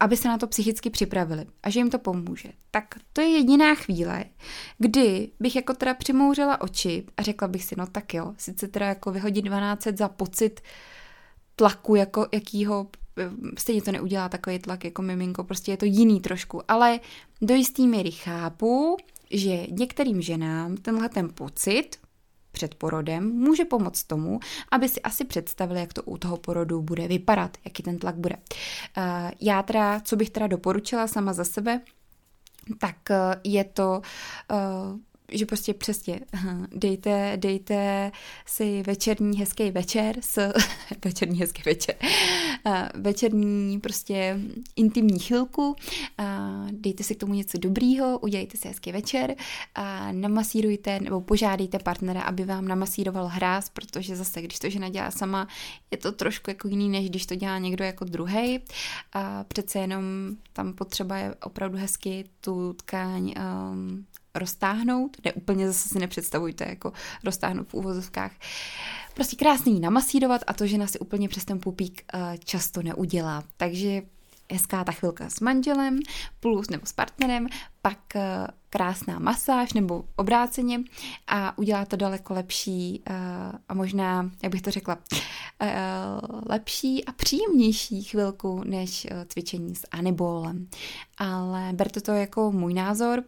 aby se na to psychicky připravili a že jim to pomůže. Tak to je jediná chvíle, kdy bych jako teda přimouřila oči a řekla bych si, no tak jo, sice teda jako vyhodit 12 za pocit tlaku, jako jakýho stejně to neudělá takový tlak jako miminko, prostě je to jiný trošku, ale do jistý míry chápu, že některým ženám tenhle ten pocit před porodem může pomoct tomu, aby si asi představili, jak to u toho porodu bude vypadat, jaký ten tlak bude. Já teda, co bych teda doporučila sama za sebe, tak je to že prostě přesně dejte, dejte si večerní hezký večer s večerní hezký večer večerní prostě intimní chvilku dejte si k tomu něco dobrýho, udělejte si hezký večer a namasírujte nebo požádejte partnera, aby vám namasíroval hráz, protože zase, když to žena dělá sama, je to trošku jako jiný, než když to dělá někdo jako druhý. Přece jenom tam potřeba je opravdu hezky tu tkáň um, roztáhnout, ne úplně zase si nepředstavujte jako roztáhnout v úvozovkách, prostě krásný namasírovat a to žena si úplně přes ten pupík uh, často neudělá. Takže hezká ta chvilka s manželem plus nebo s partnerem, pak uh, krásná masáž nebo obráceně a udělá to daleko lepší uh, a možná, jak bych to řekla, uh, lepší a příjemnější chvilku než cvičení s anibolem. Ale berte to jako můj názor,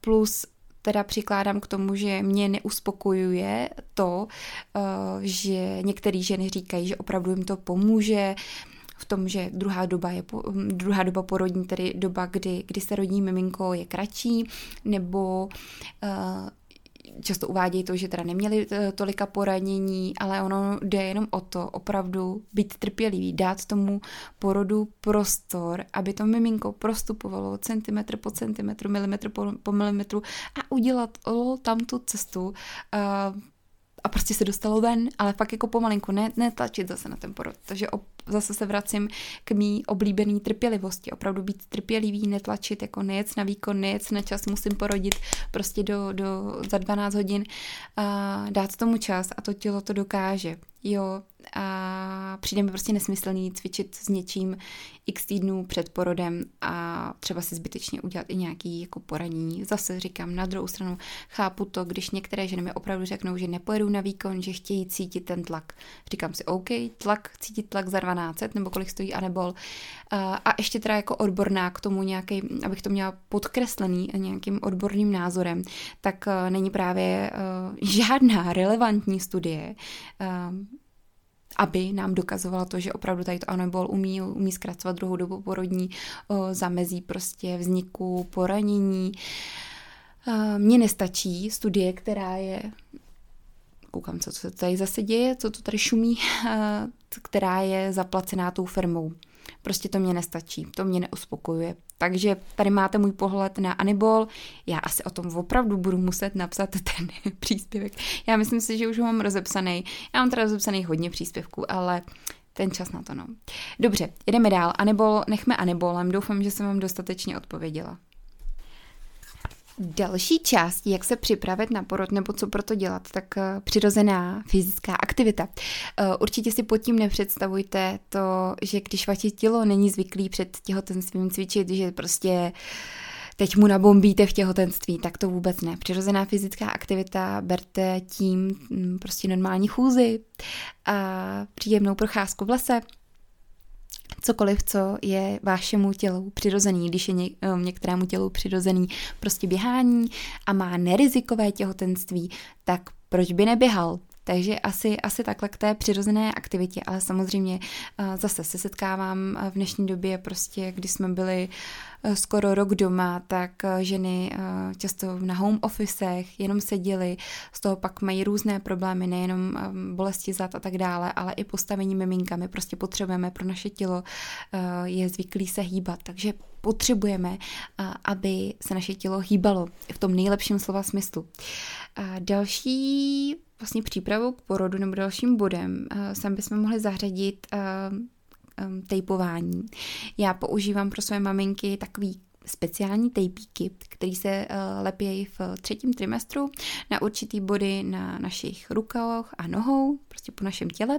plus teda přikládám k tomu, že mě neuspokojuje to, že některé ženy říkají, že opravdu jim to pomůže, v tom, že druhá doba, je, druhá doba porodní, tedy doba, kdy, kdy se rodí miminko, je kratší, nebo uh, často uvádějí to, že teda neměli eh, tolika poranění, ale ono jde jenom o to opravdu být trpělivý, dát tomu porodu prostor, aby to miminko prostupovalo centimetr po centimetru, milimetr po, po milimetru a udělat tam tu cestu uh, a prostě se dostalo ven, ale fakt jako pomalinku, ne, netlačit zase na ten porod. Takže zase se vracím k mý oblíbený trpělivosti. Opravdu být trpělivý, netlačit, jako nejec na výkon, nejec na čas, musím porodit prostě do, do, za 12 hodin. A dát tomu čas a to tělo to dokáže. Jo, a přijde mi prostě nesmyslný cvičit s něčím x týdnů před porodem a třeba si zbytečně udělat i nějaký jako poranění. Zase říkám, na druhou stranu chápu to, když některé ženy mi opravdu řeknou, že nepojedou na výkon, že chtějí cítit ten tlak. Říkám si, OK, tlak, cítit tlak za 1200 nebo kolik stojí anebol. A ještě teda jako odborná k tomu nějaký, abych to měla podkreslený nějakým odborným názorem, tak e, není právě e, žádná relevantní studie, aby nám dokazovala to, že opravdu tady to anabol umí, umí zkracovat druhou dobu porodní, zamezí prostě vzniku poranění. Mně nestačí studie, která je koukám, co se tady zase děje, co to tady šumí, která je zaplacená tou firmou. Prostě to mě nestačí, to mě neuspokojuje. Takže tady máte můj pohled na Anibol. Já asi o tom opravdu budu muset napsat ten příspěvek. Já myslím si, že už ho mám rozepsaný. Já mám teda rozepsaný hodně příspěvků, ale ten čas na to, no. Dobře, jdeme dál. Anibol, nechme Anibolem. Doufám, že jsem vám dostatečně odpověděla. Další část, jak se připravit na porod nebo co pro to dělat, tak uh, přirozená fyzická aktivita. Uh, určitě si pod tím nepředstavujte to, že když vaše tělo není zvyklý před těhotenstvím cvičit, že prostě teď mu nabombíte v těhotenství, tak to vůbec ne. Přirozená fyzická aktivita berte tím mm, prostě normální chůzi a příjemnou procházku v lese, cokoliv, co je vašemu tělu přirozený, když je eh, některému tělu přirozený prostě běhání a má nerizikové těhotenství, tak proč by neběhal? Takže asi, asi takhle k té přirozené aktivitě, ale samozřejmě eh, zase se setkávám v dnešní době prostě, kdy jsme byli Eh, skoro rok doma, tak eh, ženy eh, často na home officech jenom seděly, z toho pak mají různé problémy, nejenom bolesti zad a tak dále, ale i postavení miminka. My prostě potřebujeme pro naše tělo, je zvyklý se hýbat, takže potřebujeme, aby se naše tělo hýbalo v tom nejlepším slova smyslu. Další vlastně přípravou k porodu nebo dalším bodem sem bychom mohli zařadit um, tejpování. Já používám pro své maminky takový speciální tejpíky, který se lepějí v třetím trimestru na určitý body na našich rukách a nohou, prostě po našem těle,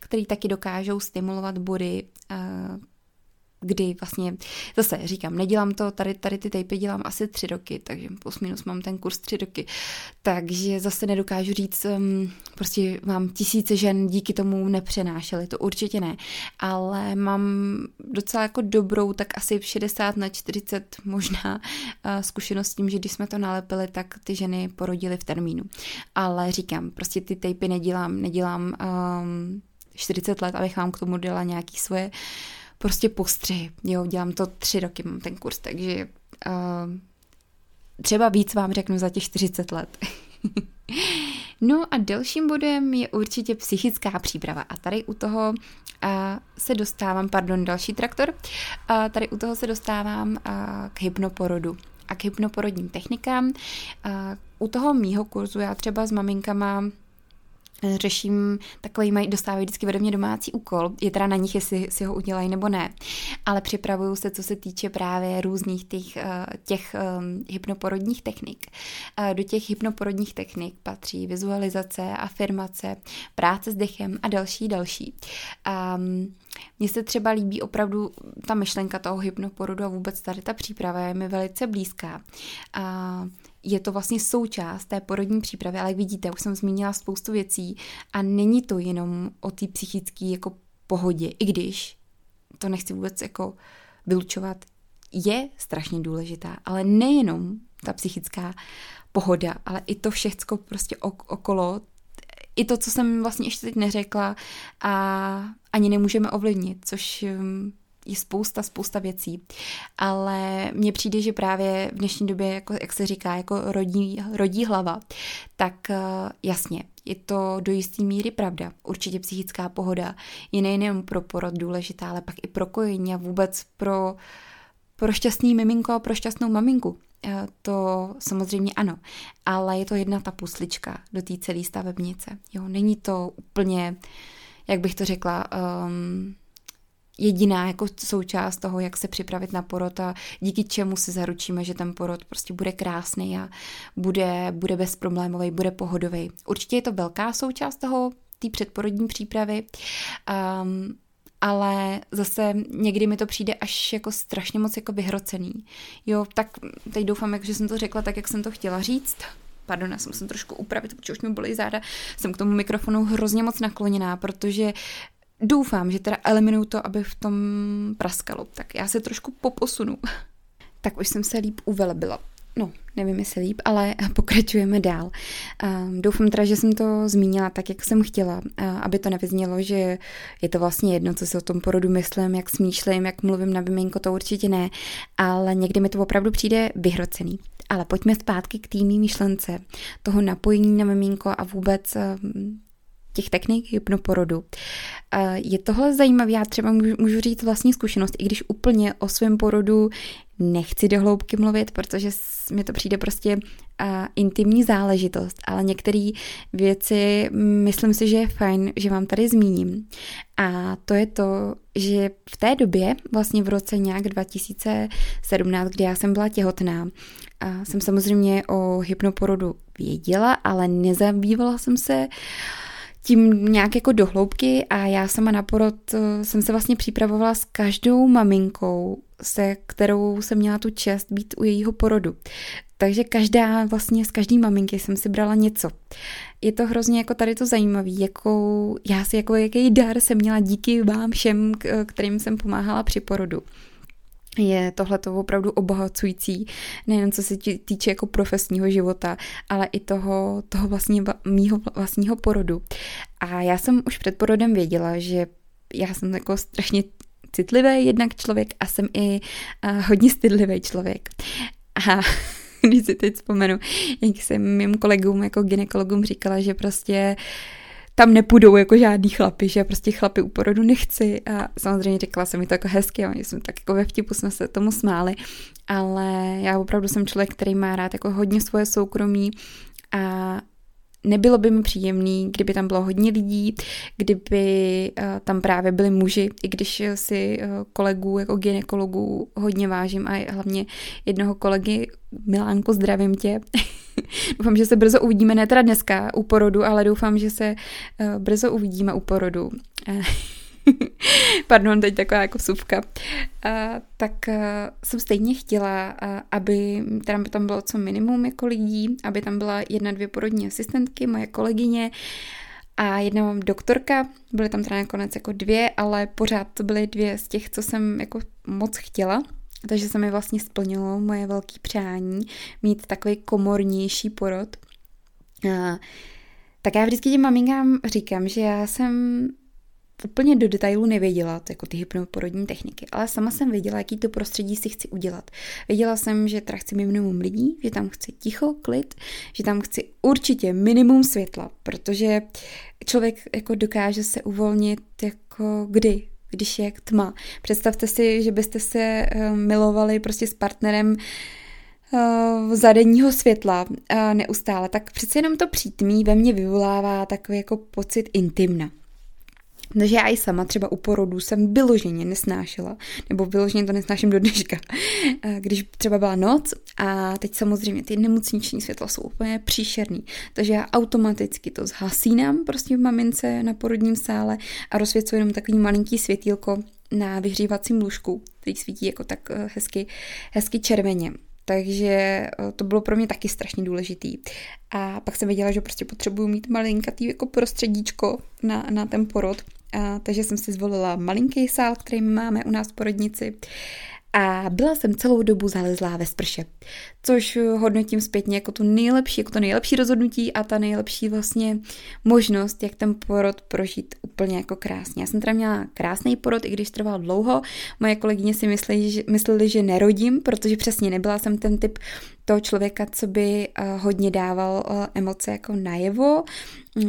který taky dokážou stimulovat body kdy vlastně, zase říkám, nedělám to, tady, tady ty tejpy dělám asi tři roky, takže plus minus mám ten kurz tři roky, takže zase nedokážu říct, um, prostě mám tisíce žen díky tomu nepřenášely, to určitě ne, ale mám docela jako dobrou, tak asi 60 na 40 možná uh, zkušenost s tím, že když jsme to nalepili, tak ty ženy porodily v termínu. Ale říkám, prostě ty tejpy nedělám, nedělám um, 40 let, abych vám k tomu dala nějaký svoje prostě postřehy. Jo, dělám to tři roky, mám ten kurz, takže uh, třeba víc vám řeknu za těch 40 let. no a dalším bodem je určitě psychická příprava. A tady u toho uh, se dostávám, pardon, další traktor, uh, tady u toho se dostávám uh, k hypnoporodu a k hypnoporodním technikám. Uh, u toho mýho kurzu já třeba s maminkama řeším takový, mají, dostávají vždycky ode mě domácí úkol, je teda na nich, jestli si ho udělají nebo ne, ale připravuju se, co se týče právě různých těch, eh, těch um, hypnoporodních technik. Uh, do těch hypnoporodních technik patří vizualizace, afirmace, práce s dechem a další, další. Um, mně se třeba líbí opravdu ta myšlenka toho hypnoporodu a vůbec tady ta příprava je mi velice blízká. A je to vlastně součást té porodní přípravy, ale jak vidíte, už jsem zmínila spoustu věcí a není to jenom o té psychické jako pohodě, i když to nechci vůbec jako vylučovat, je strašně důležitá, ale nejenom ta psychická pohoda, ale i to všechno prostě okolo, i to, co jsem vlastně ještě teď neřekla a ani nemůžeme ovlivnit, což um, je spousta, spousta věcí, ale mně přijde, že právě v dnešní době, jako, jak se říká, jako rodí, rodí hlava, tak uh, jasně, je to do jisté míry pravda. Určitě psychická pohoda je nejen pro porod důležitá, ale pak i pro kojení a vůbec pro, pro šťastný miminko a pro šťastnou maminku. Uh, to samozřejmě ano, ale je to jedna ta puslička do té celé stavebnice. Jo, není to úplně, jak bych to řekla, um, jediná jako součást toho, jak se připravit na porod a díky čemu si zaručíme, že ten porod prostě bude krásný a bude, bude bezproblémový, bude pohodový. Určitě je to velká součást toho, té předporodní přípravy, um, ale zase někdy mi to přijde až jako strašně moc jako vyhrocený. Jo, tak teď doufám, že jsem to řekla tak, jak jsem to chtěla říct. Pardon, já se musím trošku upravit, protože už mi bolí záda. Jsem k tomu mikrofonu hrozně moc nakloněná, protože doufám, že teda eliminuju to, aby v tom praskalo. Tak já se trošku poposunu. tak už jsem se líp uvelebila. No, nevím, jestli líp, ale pokračujeme dál. Doufám teda, že jsem to zmínila tak, jak jsem chtěla, aby to nevyznělo, že je to vlastně jedno, co si o tom porodu myslím, jak smýšlím, jak mluvím na miminko, to určitě ne, ale někdy mi to opravdu přijde vyhrocený. Ale pojďme zpátky k té myšlence, toho napojení na miminko a vůbec těch technik hypnoporodu. Je tohle zajímavé, já třeba můžu, říct vlastní zkušenost, i když úplně o svém porodu nechci do hloubky mluvit, protože mi to přijde prostě uh, intimní záležitost, ale některé věci myslím si, že je fajn, že vám tady zmíním. A to je to, že v té době, vlastně v roce nějak 2017, kdy já jsem byla těhotná, a jsem samozřejmě o hypnoporodu věděla, ale nezabývala jsem se uh, tím nějak jako dohloubky a já sama na porod eh, jsem se vlastně připravovala s každou maminkou, se kterou jsem měla tu čest být u jejího porodu. Takže každá, vlastně z každý maminky jsem si brala něco. Je to hrozně jako tady to zajímavý, jakou, já si jako jaký dar jsem měla díky vám všem, kterým jsem pomáhala při porodu je tohle to opravdu obohacující, nejen co se týče jako profesního života, ale i toho, toho vlastně, mýho vlastního porodu. A já jsem už před porodem věděla, že já jsem jako strašně citlivý jednak člověk a jsem i uh, hodně stydlivý člověk. A když si teď vzpomenu, jak jsem mým kolegům jako ginekologům říkala, že prostě uh, tam nepůjdou jako žádný chlapi, že prostě chlapy u porodu nechci a samozřejmě říkala jsem mi to jako hezky, oni jsme tak jako ve vtipu jsme se tomu smáli, ale já opravdu jsem člověk, který má rád jako hodně svoje soukromí a nebylo by mi příjemný, kdyby tam bylo hodně lidí, kdyby uh, tam právě byli muži, i když si uh, kolegů jako ginekologů hodně vážím a hlavně jednoho kolegy Milánku, zdravím tě. doufám, že se brzo uvidíme, ne teda dneska u porodu, ale doufám, že se uh, brzo uvidíme u porodu. pardon, teď taková jako suvka, a, tak a, jsem stejně chtěla, a, aby tam, tam bylo co minimum jako lidí, aby tam byla jedna, dvě porodní asistentky, moje kolegyně, a jedna doktorka, byly tam teda nakonec jako dvě, ale pořád to byly dvě z těch, co jsem jako moc chtěla. Takže se mi vlastně splnilo moje velké přání mít takový komornější porod. A, tak já vždycky těm maminkám říkám, že já jsem úplně do detailu nevěděla, jako ty hypnoporodní techniky, ale sama jsem věděla, jaký to prostředí si chci udělat. Věděla jsem, že teda chci minimum lidí, že tam chci ticho, klid, že tam chci určitě minimum světla, protože člověk jako dokáže se uvolnit jako kdy, když je tma. Představte si, že byste se uh, milovali prostě s partnerem uh, za denního světla uh, neustále, tak přece jenom to přítmí ve mně vyvolává takový jako pocit intimna. Takže já i sama třeba u porodu jsem vyloženě nesnášela, nebo vyloženě to nesnáším do dneška. Když třeba byla noc a teď samozřejmě ty nemocniční světla jsou úplně příšerný, takže já automaticky to zhasínám prostě v mamince na porodním sále a rozsvěcuji jenom takový malinký světýlko na vyhřívacím lůžku, který svítí jako tak eh, hezky, hezky červeně. Takže eh, to bylo pro mě taky strašně důležitý. A pak jsem věděla, že prostě potřebuju mít malinkatý jako prostředíčko na, na ten porod. A, takže jsem si zvolila malinký sál, který máme u nás v porodnici. A byla jsem celou dobu zalezlá ve sprše, což hodnotím zpětně jako tu nejlepší, jako to nejlepší rozhodnutí a ta nejlepší vlastně možnost, jak ten porod prožít úplně jako krásně. Já jsem teda měla krásný porod, i když trval dlouho. Moje kolegyně si mysleli, že, mysleli, že nerodím, protože přesně nebyla jsem ten typ toho člověka, co by uh, hodně dával uh, emoce jako najevo,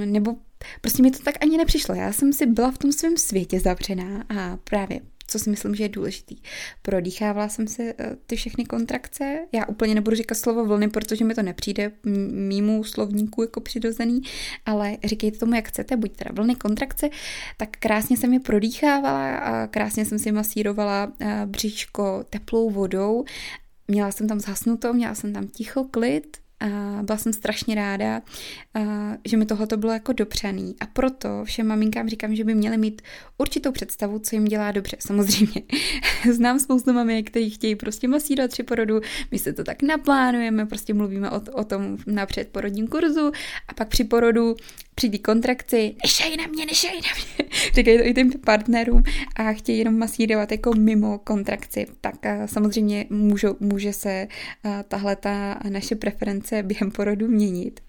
nebo Prostě mi to tak ani nepřišlo. Já jsem si byla v tom svém světě zavřená a právě co si myslím, že je důležitý. Prodýchávala jsem se eh, ty všechny kontrakce. Já úplně nebudu říkat slovo vlny, protože mi to nepřijde mýmu slovníku jako přirozený, ale říkejte tomu, jak chcete, buď teda vlny, kontrakce, tak krásně jsem je prodýchávala a krásně jsem si masírovala eh, bříško teplou vodou Měla jsem tam zhasnuto, měla jsem tam ticho, klid, a byla jsem strašně ráda, že mi tohle bylo jako dopřaný. A proto všem maminkám říkám, že by měly mít určitou představu, co jim dělá dobře. Samozřejmě znám spoustu maminek, kteří chtějí prostě masírovat při porodu, my se to tak naplánujeme, prostě mluvíme o, o tom na předporodním kurzu a pak při porodu při kontrakci, nešej na mě, nešej na mě, říkají to i těm partnerům a chtějí jenom masírovat jako mimo kontrakci, tak samozřejmě můžu, může se tahle ta naše preference během porodu měnit.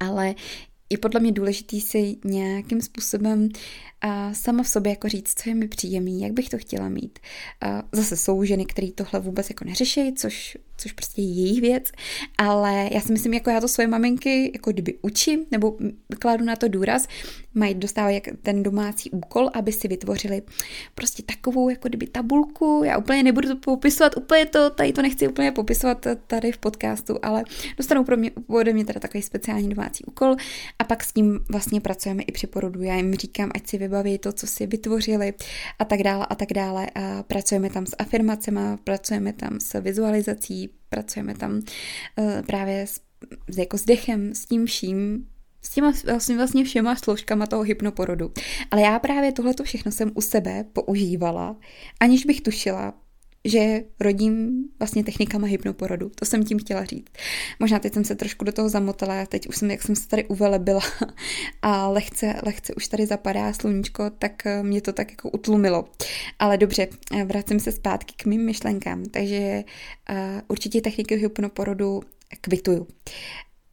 Ale je podle mě důležitý si nějakým způsobem a sama v sobě jako říct, co je mi příjemný, jak bych to chtěla mít. A zase jsou ženy, které tohle vůbec jako neřeší, což, což prostě je jejich věc, ale já si myslím, jako já to svoje maminky jako kdyby učím, nebo kladu na to důraz, mají dostávat jak ten domácí úkol, aby si vytvořili prostě takovou jako kdyby tabulku, já úplně nebudu to popisovat, úplně to, tady to nechci úplně popisovat tady v podcastu, ale dostanou pro mě, ode mě teda takový speciální domácí úkol a pak s tím vlastně pracujeme i při porodu. Já jim říkám, ať si vybaví to, co si vytvořili a tak dále a tak dále. A pracujeme tam s afirmacemi, pracujeme tam s vizualizací, pracujeme tam uh, právě s, jako s dechem, s tím vším, s těma vlastně, vlastně všema složkama toho hypnoporodu. Ale já právě tohleto všechno jsem u sebe používala, aniž bych tušila, že rodím vlastně technikama hypnoporodu. To jsem tím chtěla říct. Možná teď jsem se trošku do toho zamotala, teď už jsem, jak jsem se tady uvelebila a lehce, lehce už tady zapadá sluníčko, tak eh, mě to tak jako utlumilo. Ale dobře, eh, vracím se zpátky k mým myšlenkám. Takže uh, určitě techniky hypnoporodu kvituju.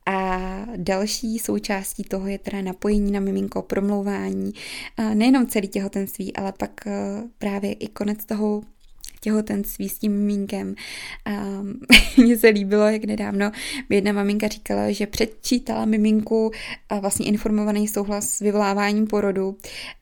A další součástí toho je teda napojení na miminko, promlouvání, nejenom celý těhotenství, ale pak právě i konec toho těhotenství s tím mimínkem. A mně se líbilo, jak nedávno mi jedna maminka říkala, že předčítala miminku a vlastně informovaný souhlas s vyvoláváním porodu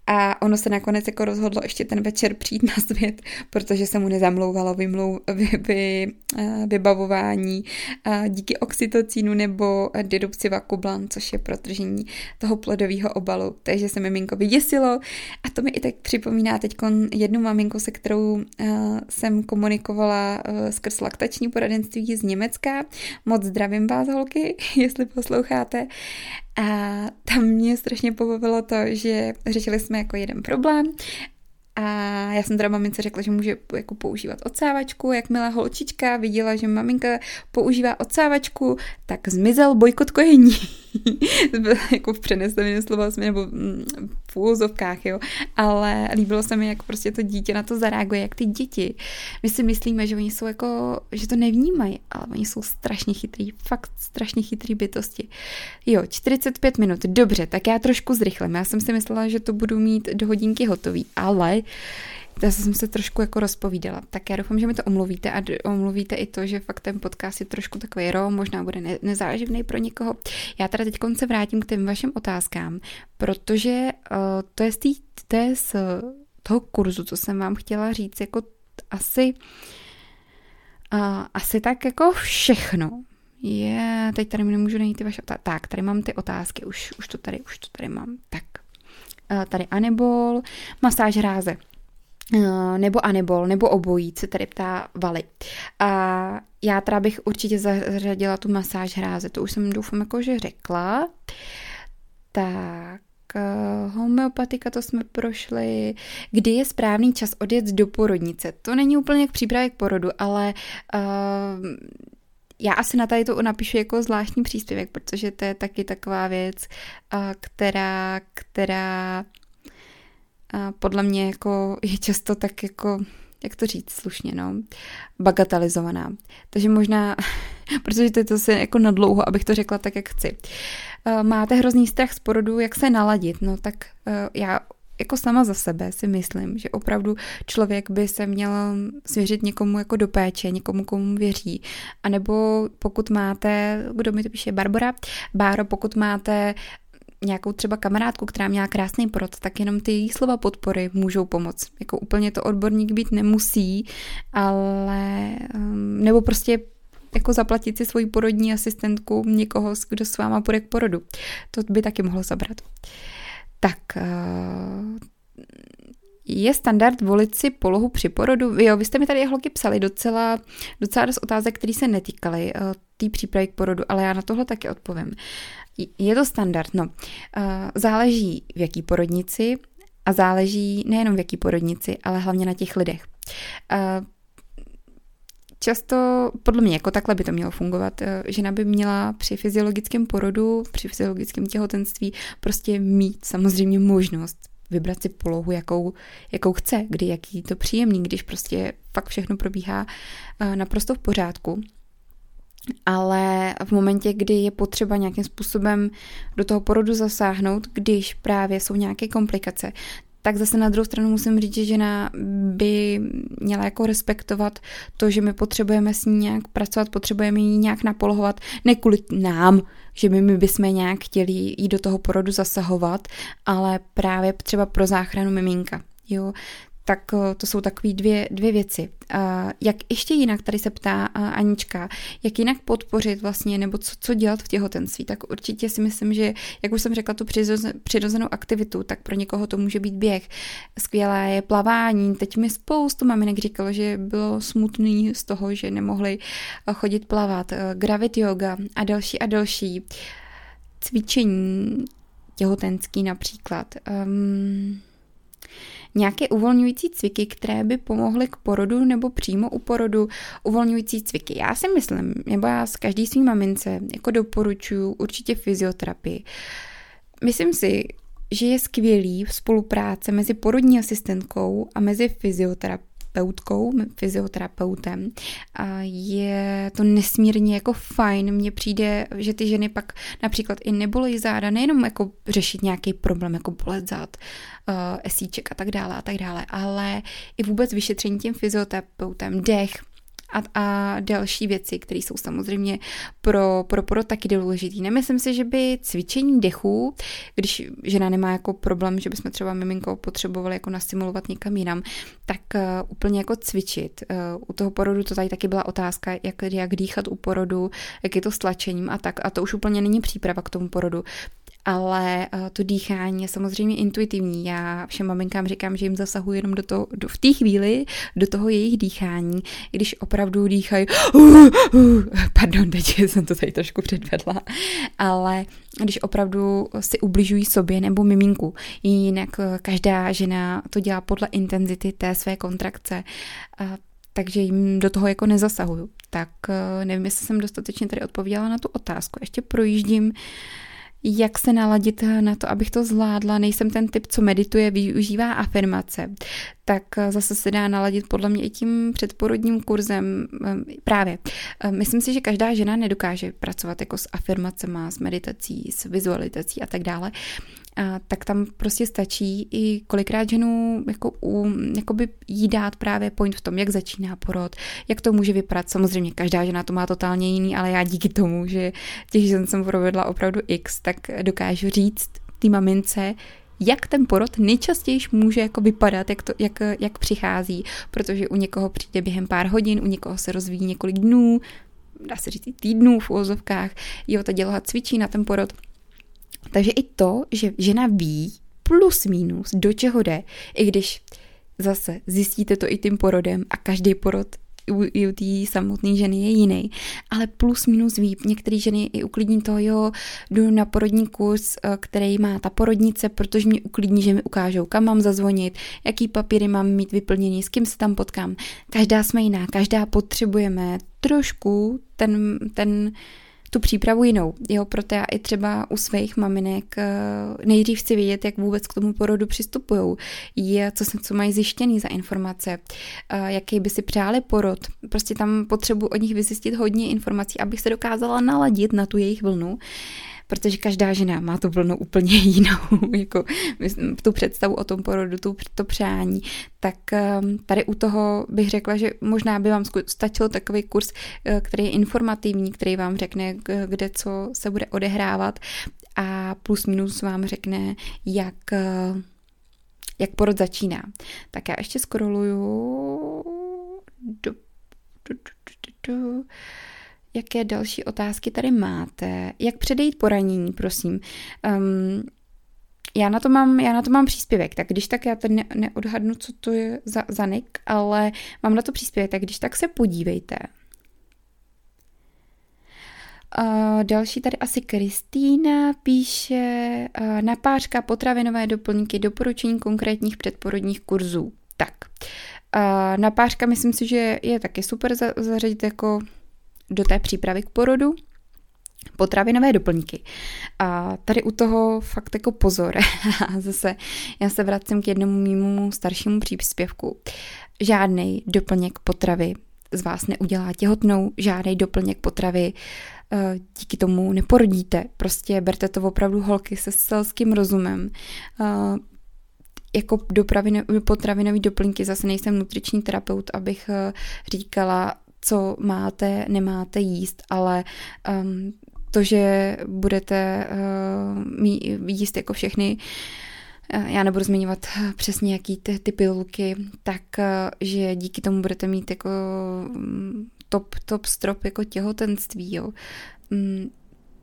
a ono se nakonec jako rozhodlo ještě ten večer přijít na svět, protože se mu nezamlouvalo vymlou, vy, vy, eh, vybavování eh, díky oxytocínu nebo dedupcivakublan, což je protržení toho plodového obalu. Takže se miminko vyděsilo a to mi i tak připomíná teď jednu maminku, se kterou eh, jsem komunikovala skrz laktační poradenství z Německa. Moc zdravím vás, holky, jestli posloucháte. A tam mě strašně pobavilo to, že řešili jsme jako jeden problém a já jsem teda mamince řekla, že může jako používat odsávačku. Jakmile holčička viděla, že maminka používá odsávačku, tak zmizel bojkot kojení. jako v přeneseném slova nebo mm, v úzovkách, jo. Ale líbilo se mi, jak prostě to dítě na to zareaguje, jak ty děti. My si myslíme, že oni jsou jako, že to nevnímají, ale oni jsou strašně chytrý, fakt strašně chytrý bytosti. Jo, 45 minut, dobře, tak já trošku zrychlím. Já jsem si myslela, že to budu mít do hodinky hotový, ale já jsem se trošku jako rozpovídala. Tak já doufám, že mi to omluvíte a omluvíte i to, že fakt ten podcast je trošku takový ro, možná bude ne- nezáživný pro někoho. Já teda teď se vrátím k těm vašim otázkám, protože uh, to je z, tý, to je z toho kurzu, co jsem vám chtěla říct, jako asi uh, asi tak jako všechno. Je, yeah, teď tady nemůžu najít ty vaše otázky. Tak, tady mám ty otázky, už, už to tady, už to tady mám. Tak, uh, tady anebol, masáž hráze. Eh, nebo anebol, nebo obojí, se tady ptá Vali. A já teda bych určitě zařadila tu masáž hráze, to už jsem doufám jako, že řekla. Tak, eh, homeopatika, to jsme prošli. Kdy je správný čas odjet do porodnice? To není úplně jak přípravě k porodu, ale uh, já asi na tady to napíšu jako zvláštní příspěvek, protože to je taky taková věc, uh, která, která podle mě jako je často tak jako, jak to říct slušně, no, bagatelizovaná. Takže možná, protože to je to se jako na dlouho, abych to řekla tak, jak chci. Máte hrozný strach z porodu, jak se naladit? No tak já jako sama za sebe si myslím, že opravdu člověk by se měl svěřit někomu jako do péče, někomu, komu věří. A nebo pokud máte, kdo mi to píše, Barbara, Báro, pokud máte nějakou třeba kamarádku, která měla krásný porod, tak jenom ty její slova podpory můžou pomoct. Jako úplně to odborník být nemusí, ale um, nebo prostě jako zaplatit si svoji porodní asistentku někoho, kdo s váma půjde k porodu. To by taky mohlo zabrat. Tak, uh, je standard volit si polohu při porodu? Jo, vy jste mi tady holky psali docela, docela dost otázek, které se netýkaly uh, té přípravy k porodu, ale já na tohle taky odpovím. Je to standard, no. Eh, záleží v jaký porodnici a záleží nejenom v jaký porodnici, ale hlavně na těch lidech. Eh, často, podle mě, jako takhle by to mělo fungovat. Eh, žena by měla při fyziologickém porodu, při fyziologickém těhotenství prostě mít samozřejmě možnost vybrat si polohu, jakou, jakou chce, kdy jaký to příjemný, když prostě fakt všechno probíhá naprosto v pořádku ale v momentě, kdy je potřeba nějakým způsobem do toho porodu zasáhnout, když právě jsou nějaké komplikace, tak zase na druhou stranu musím říct, že žena by měla jako respektovat to, že my potřebujeme s ní nějak pracovat, potřebujeme ji nějak napolohovat, ne kvůli nám, že my, my bychom nějak chtěli jít do toho porodu zasahovat, ale právě třeba pro záchranu miminka. Jo, tak eh, to jsou takové dvě, dvě věci. Jak ještě jinak, tady se ptá Anička, jak jinak podpořit vlastně, nebo co, co dělat v těhotenství, tak určitě si myslím, že, jak už jsem řekla, tu přirozenou aktivitu, tak pro někoho to může být běh. Skvělé je plavání. Teď mi spoustu maminek říkalo, že bylo smutný z toho, že nemohli eh, chodit plavat. Eh, gravit yoga a další a další. Cvičení těhotenský například. Um, nějaké uvolňující cviky, které by pomohly k porodu nebo přímo u porodu uvolňující cviky. Já si myslím, nebo já s každý svým mamince jako doporučuji určitě fyzioterapii. Myslím si, že je skvělý spolupráce mezi porodní asistentkou a mezi fyzioterapeutkou terapeutkou, fyzioterapeutem. A je to nesmírně jako fajn. Mně přijde, že ty ženy pak například i nebolí záda, nejenom jako řešit nějaký problém, jako bolet zad, esíček a tak dále a tak dále, ale i vůbec vyšetření tím fyzioterapeutem, dech, a, a další věci, které jsou samozřejmě pro, pro porod taky důležitý. Nemyslím si, že by cvičení dechu, když žena nemá jako problém, že bychom třeba miminko potřebovali jako nastimulovat někam jinam, tak uh, úplně jako cvičit. Uh, u toho porodu to tady taky byla otázka, jak, jak dýchat u porodu, jak je to s tlačením a tak. A to už úplně není příprava k tomu porodu ale uh, to dýchání je samozřejmě intuitivní. Já všem maminkám říkám, že jim zasahuji jenom do toho, do, v té chvíli do toho jejich dýchání, když opravdu dýchají, pardon, teď jsem to tady trošku předvedla, ale když opravdu si ubližují sobě nebo miminku. Jinak každá žena to dělá podle intenzity té své kontrakce takže jim do toho jako nezasahuju. Tak eh, nevím, jestli jsem dostatečně tady odpověděla na tu otázku. Ještě projíždím, jak se naladit na to, abych to zvládla. Nejsem ten typ, co medituje, využívá afirmace. Tak eh, zase se dá naladit podle mě i tím předporodním kurzem. Eh, právě. Myslím si, že každá žena nedokáže pracovat jako s afirmacemi, s meditací, s vizualizací a tak dále a, tak tam prostě stačí i kolikrát ženu jako u, jakoby jí dát právě point v tom, jak začíná porod, jak to může vypadat. Samozřejmě každá žena to má totálně jiný, ale já díky tomu, že těch žen jsem provedla opravdu x, tak dokážu říct té mamince, jak ten porod nejčastěji může jako vypadat, jak, to, jak, jak přichází, protože u někoho přijde během pár hodin, u někoho se rozvíjí několik dnů, dá se říct týdnů v úvozovkách, jo, ta děloha cvičí na ten porod, takže i to, že žena ví plus minus, do čeho jde, i když zase zjistíte to i tím porodem a každý porod u, u té samotné ženy je jiný, ale plus minus ví. Některé ženy i uklidní to, jo, jdu na porodní kurz, eh, který má ta porodnice, protože mě uklidní, že mi ukážou, kam mám zazvonit, jaký papíry mám mít vyplněný, s kým se tam potkám. Každá jsme jiná, každá potřebujeme trošku ten, ten tu přípravu jinou. Jo, proto já i třeba u svých maminek eh, nejdřív chci vědět, jak vůbec k tomu porodu přistupují, co, co mají zjištěný za informace, eh, jaký by si přáli porod. Prostě tam potřebuji od nich vyzjistit hodně informací, abych se dokázala naladit na tu jejich vlnu protože každá žena má tu vlnu úplně jinou, jako tu představu o tom porodu, tu, to přání, tak ehm, tady u toho bych řekla, že možná by vám stačil takový kurz, eh, který je informativní, který vám řekne, kde co se bude odehrávat a plus minus vám řekne, jak, eh, jak porod začíná. Tak já ještě scrolluju do, do, do, do, do jaké další otázky tady máte. Jak předejít poranění, prosím. Um, já na, to mám, já na to mám příspěvek, tak když tak já tady ne, neodhadnu, co to je za, za nick, ale mám na to příspěvek, tak když tak se podívejte. Uh, další tady asi Kristýna píše uh, napářka, potravinové doplňky, doporučení konkrétních předporodních kurzů. Tak, uh, napářka myslím si, že je taky super za, zařadit jako do té přípravy k porodu potravinové doplňky. A tady u toho fakt jako pozor. Zase já se vracím k jednomu mýmu staršímu příspěvku. Žádný doplněk potravy z vás neudělá těhotnou, žádný doplněk potravy eh, díky tomu neporodíte. Prostě berte to opravdu holky se selským rozumem eh, jako potravinové doplňky, zase nejsem nutriční terapeut, abych eh, říkala, co máte, nemáte jíst, ale um, to, že budete uh, jíst jako všechny uh, já nebudu zmiňovat přesně jaký ty, ty pilulky, tak uh, že díky tomu budete mít jako um, top, top strop jako těhotenství, jo.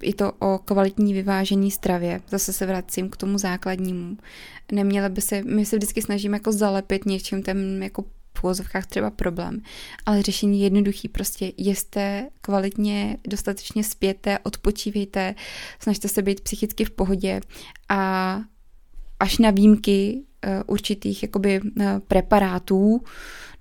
Je to o kvalitní vyvážení stravě. Zase se vracím k tomu základnímu. Neměla by se, my se vždycky snažíme jako zalepit něčím ten jako v úvozovkách třeba problém, ale řešení je jednoduchý, prostě jeste kvalitně, dostatečně spěte, odpočívejte, snažte se být psychicky v pohodě a až na výjimky uh, určitých jakoby uh, preparátů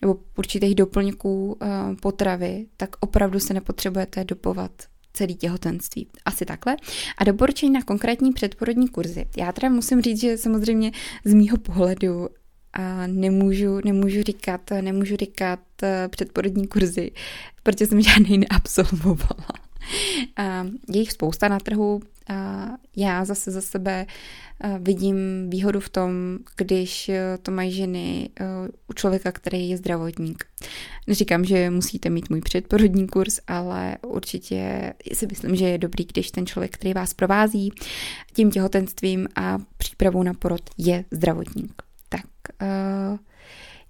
nebo určitých doplňků uh, potravy, tak opravdu se nepotřebujete dopovat celý těhotenství. Asi takhle. A doporučení na konkrétní předporodní kurzy. Já teda musím říct, že samozřejmě z mýho pohledu a nemůžu, nemůžu říkat, nemůžu říkat eh, předporodní kurzy, protože jsem žádný neabsolvovala. Je jich spousta na trhu. A já zase za sebe eh, vidím výhodu v tom, když eh, to mají ženy u člověka, který je zdravotník. Neříkám, že musíte mít můj předporodní kurz, ale určitě si myslím, že je dobrý, když ten člověk, který vás provází tím těhotenstvím a přípravou na porod, je zdravotník uh,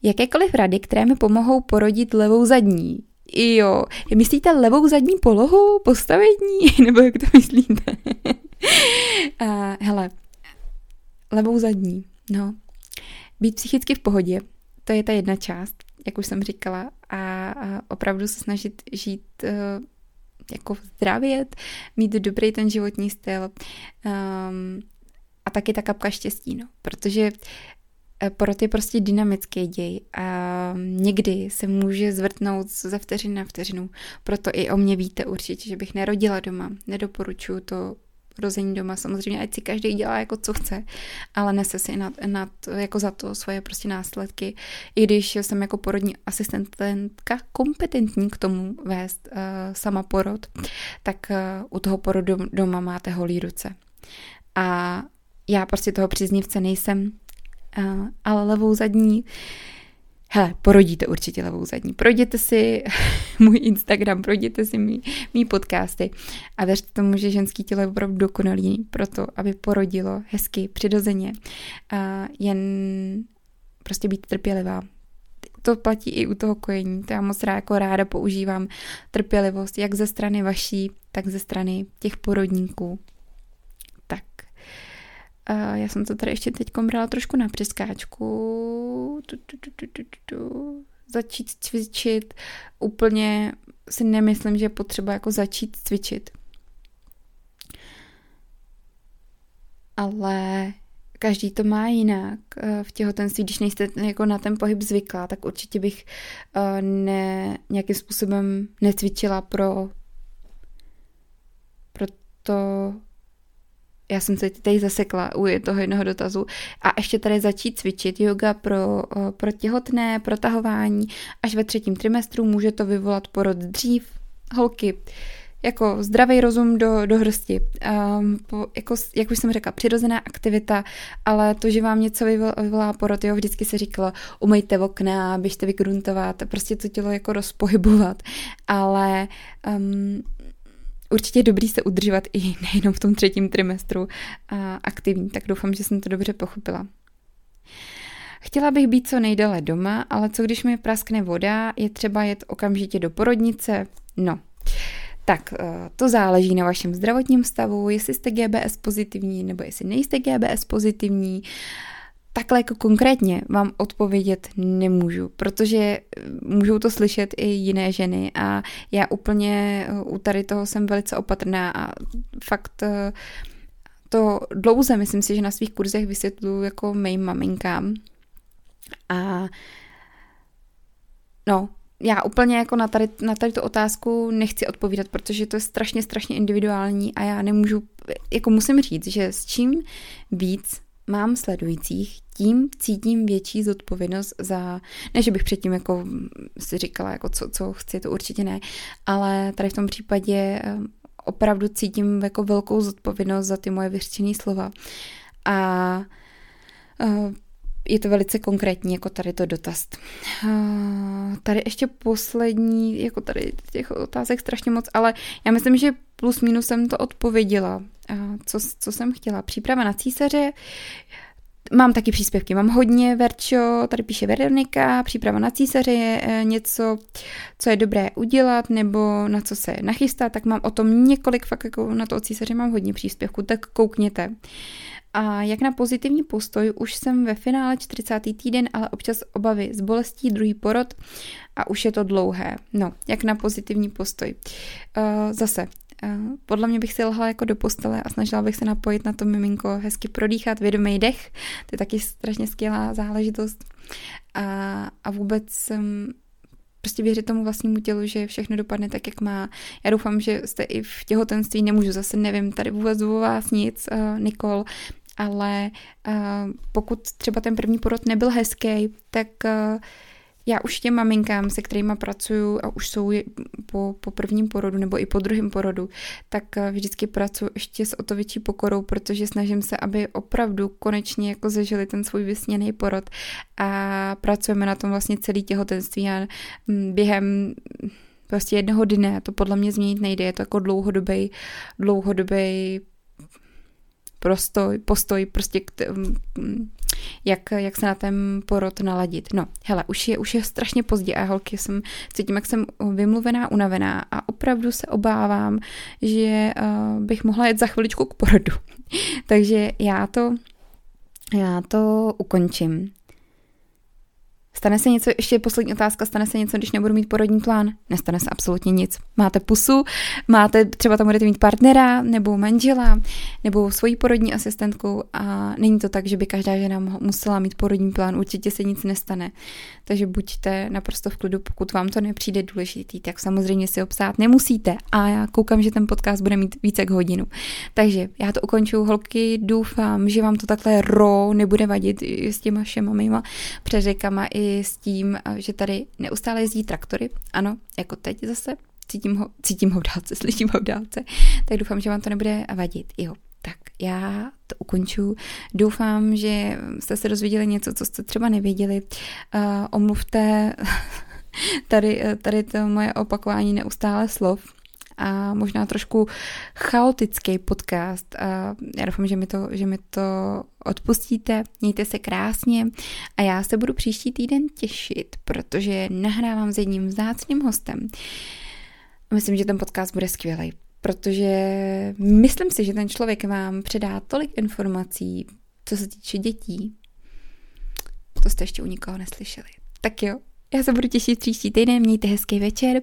jakékoliv rady, které mi pomohou porodit levou zadní. Jo, myslíte levou zadní polohu, postavení, nebo jak to myslíte? uh, hele, levou zadní, no. Být psychicky v pohodě, to je ta jedna část, jak už jsem říkala, a, a opravdu se snažit žít uh, jako zdravět, mít dobrý ten životní styl um, a taky ta kapka štěstí, no, protože porod je prostě dynamický děj a někdy se může zvrtnout ze vteřiny na vteřinu. Proto i o mě víte určitě, že bych nerodila doma. Nedoporučuju to rození doma. Samozřejmě, ať si každý dělá jako co chce, ale nese si nad, nad, jako za to svoje prostě následky. I když jsem jako porodní asistentka kompetentní k tomu vést uh, sama porod, tak uh, u toho porodu doma máte holý ruce. A já prostě toho příznivce nejsem, ale levou zadní Hele, porodíte určitě levou zadní. Projděte si můj Instagram, projděte si mý, mý podcasty a věřte tomu, že ženský tělo je opravdu dokonalý pro to, aby porodilo hezky, přirozeně. A jen prostě být trpělivá. To platí i u toho kojení. To já moc rád, jako ráda používám trpělivost, jak ze strany vaší, tak ze strany těch porodníků. Já jsem to tady ještě teď brala trošku na přeskáčku. Tu, tu, tu, tu, tu, tu. Začít cvičit. Úplně si nemyslím, že je potřeba jako začít cvičit. Ale každý to má jinak. V těhotenství, když nejste jako na ten pohyb zvyklá, tak určitě bych ne, nějakým způsobem necvičila pro, pro to já jsem se tady zasekla u toho jednoho dotazu. A ještě tady začít cvičit yoga pro, pro těhotné, protahování až ve třetím trimestru, může to vyvolat porod dřív, holky, jako zdravý rozum do, do hrsti. Um, po, jako, jak už jsem řekla, přirozená aktivita, ale to, že vám něco vyvolá porod, jo, vždycky se říkalo, umejte okna, běžte vygruntovat, prostě to tělo jako rozpohybovat, ale um, určitě je dobrý se udržovat i nejenom v tom třetím trimestru aktivní, tak doufám, že jsem to dobře pochopila. Chtěla bych být co nejdéle doma, ale co když mi praskne voda, je třeba jet okamžitě do porodnice? No, tak eh, to záleží na vašem zdravotním stavu, jestli jste GBS pozitivní nebo jestli nejste GBS pozitivní takhle jako konkrétně vám odpovědět nemůžu, protože eh, můžou to slyšet i jiné ženy a já úplně eh, u tady toho jsem velice opatrná a fakt eh, to dlouze myslím si, že na svých kurzech vysvětluji jako mým maminkám. A no, já úplně jako na tady, na tady tu otázku nechci odpovídat, protože to je strašně, strašně individuální a já nemůžu, jako musím říct, že s čím víc mám sledujících, tím cítím větší zodpovědnost za, ne, že bych předtím jako si říkala, jako co, co chci, to určitě ne, ale tady v tom případě ehm, opravdu cítím jako velkou zodpovědnost za ty moje vyřčené slova. A ehm, je to velice konkrétní, jako tady to dotaz. Ehm, tady ještě poslední, jako tady těch otázek strašně moc, ale já myslím, že plus minus jsem to odpověděla, co, co jsem chtěla. Příprava na císaře, Mám taky příspěvky, mám hodně, Verčo, tady píše Veronika, příprava na císaře je eh, něco, co je dobré udělat, nebo na co se nachystat, tak mám o tom několik, fakt jako na to o císaře mám hodně příspěvků, tak koukněte. A jak na pozitivní postoj, už jsem ve finále 40. týden, ale občas obavy z bolestí, druhý porod a už je to dlouhé. No, jak na pozitivní postoj. Uh, zase, podle mě bych si lhla jako do postele a snažila bych se napojit na to miminko, hezky prodýchat, vědomý dech, to je taky strašně skvělá záležitost. A, a vůbec jsem prostě věřit tomu vlastnímu tělu, že všechno dopadne tak, jak má. Já doufám, že jste i v těhotenství, nemůžu zase, nevím, tady vůbec o vás nic, uh, Nikol, ale uh, pokud třeba ten první porod nebyl hezký, tak uh, já už těm maminkám, se kterými pracuju a už jsou po, po prvním porodu nebo i po druhém porodu, tak eh, vždycky pracuji ještě s o to větší pokorou, protože snažím se, aby opravdu konečně jako zažili ten svůj vysněný porod a pracujeme na tom vlastně celý těhotenství a mm, během prostě jednoho dne, to podle mě změnit nejde, je to jako dlouhodobý, dlouhodobý prostoj, postoj, prostě k t- jak, jak se na ten porod naladit. No, hele, už je, už je strašně pozdě a holky, jsem, cítím, jak jsem vymluvená, unavená a opravdu se obávám, že uh, bych mohla jet za chviličku k porodu. Takže já to, já to ukončím. Stane se něco, ještě poslední otázka, stane se něco, když nebudu mít porodní plán? Nestane se absolutně nic. Máte pusu, máte, třeba tam budete mít partnera, nebo manžela, nebo svoji porodní asistentku a není to tak, že by každá žena musela mít porodní plán, určitě se nic nestane. Takže buďte naprosto v klidu, pokud vám to nepřijde důležitý, tak samozřejmě si obsát nemusíte. A já koukám, že ten podcast bude mít více k hodinu. Takže já to ukončuju, holky, doufám, že vám to takhle ro nebude vadit s těma všema mýma přeřekama i s tím, že tady neustále jezdí traktory, ano, jako teď zase, cítím ho, cítím ho v dálce, slyším ho v dálce, tak doufám, že vám to nebude vadit, jo. Já to ukonču. Doufám, že jste se dozvěděli něco, co jste třeba nevěděli. Uh, omluvte tady, tady to moje opakování neustále slov a možná trošku chaotický podcast. A já doufám, že mi, to, že mi to odpustíte, mějte se krásně a já se budu příští týden těšit, protože nahrávám s jedním vzácným hostem. Myslím, že ten podcast bude skvělý, protože myslím si, že ten člověk vám předá tolik informací, co se týče dětí. To jste ještě u nikoho neslyšeli. Tak jo, já se budu těšit příští týden, mějte hezký večer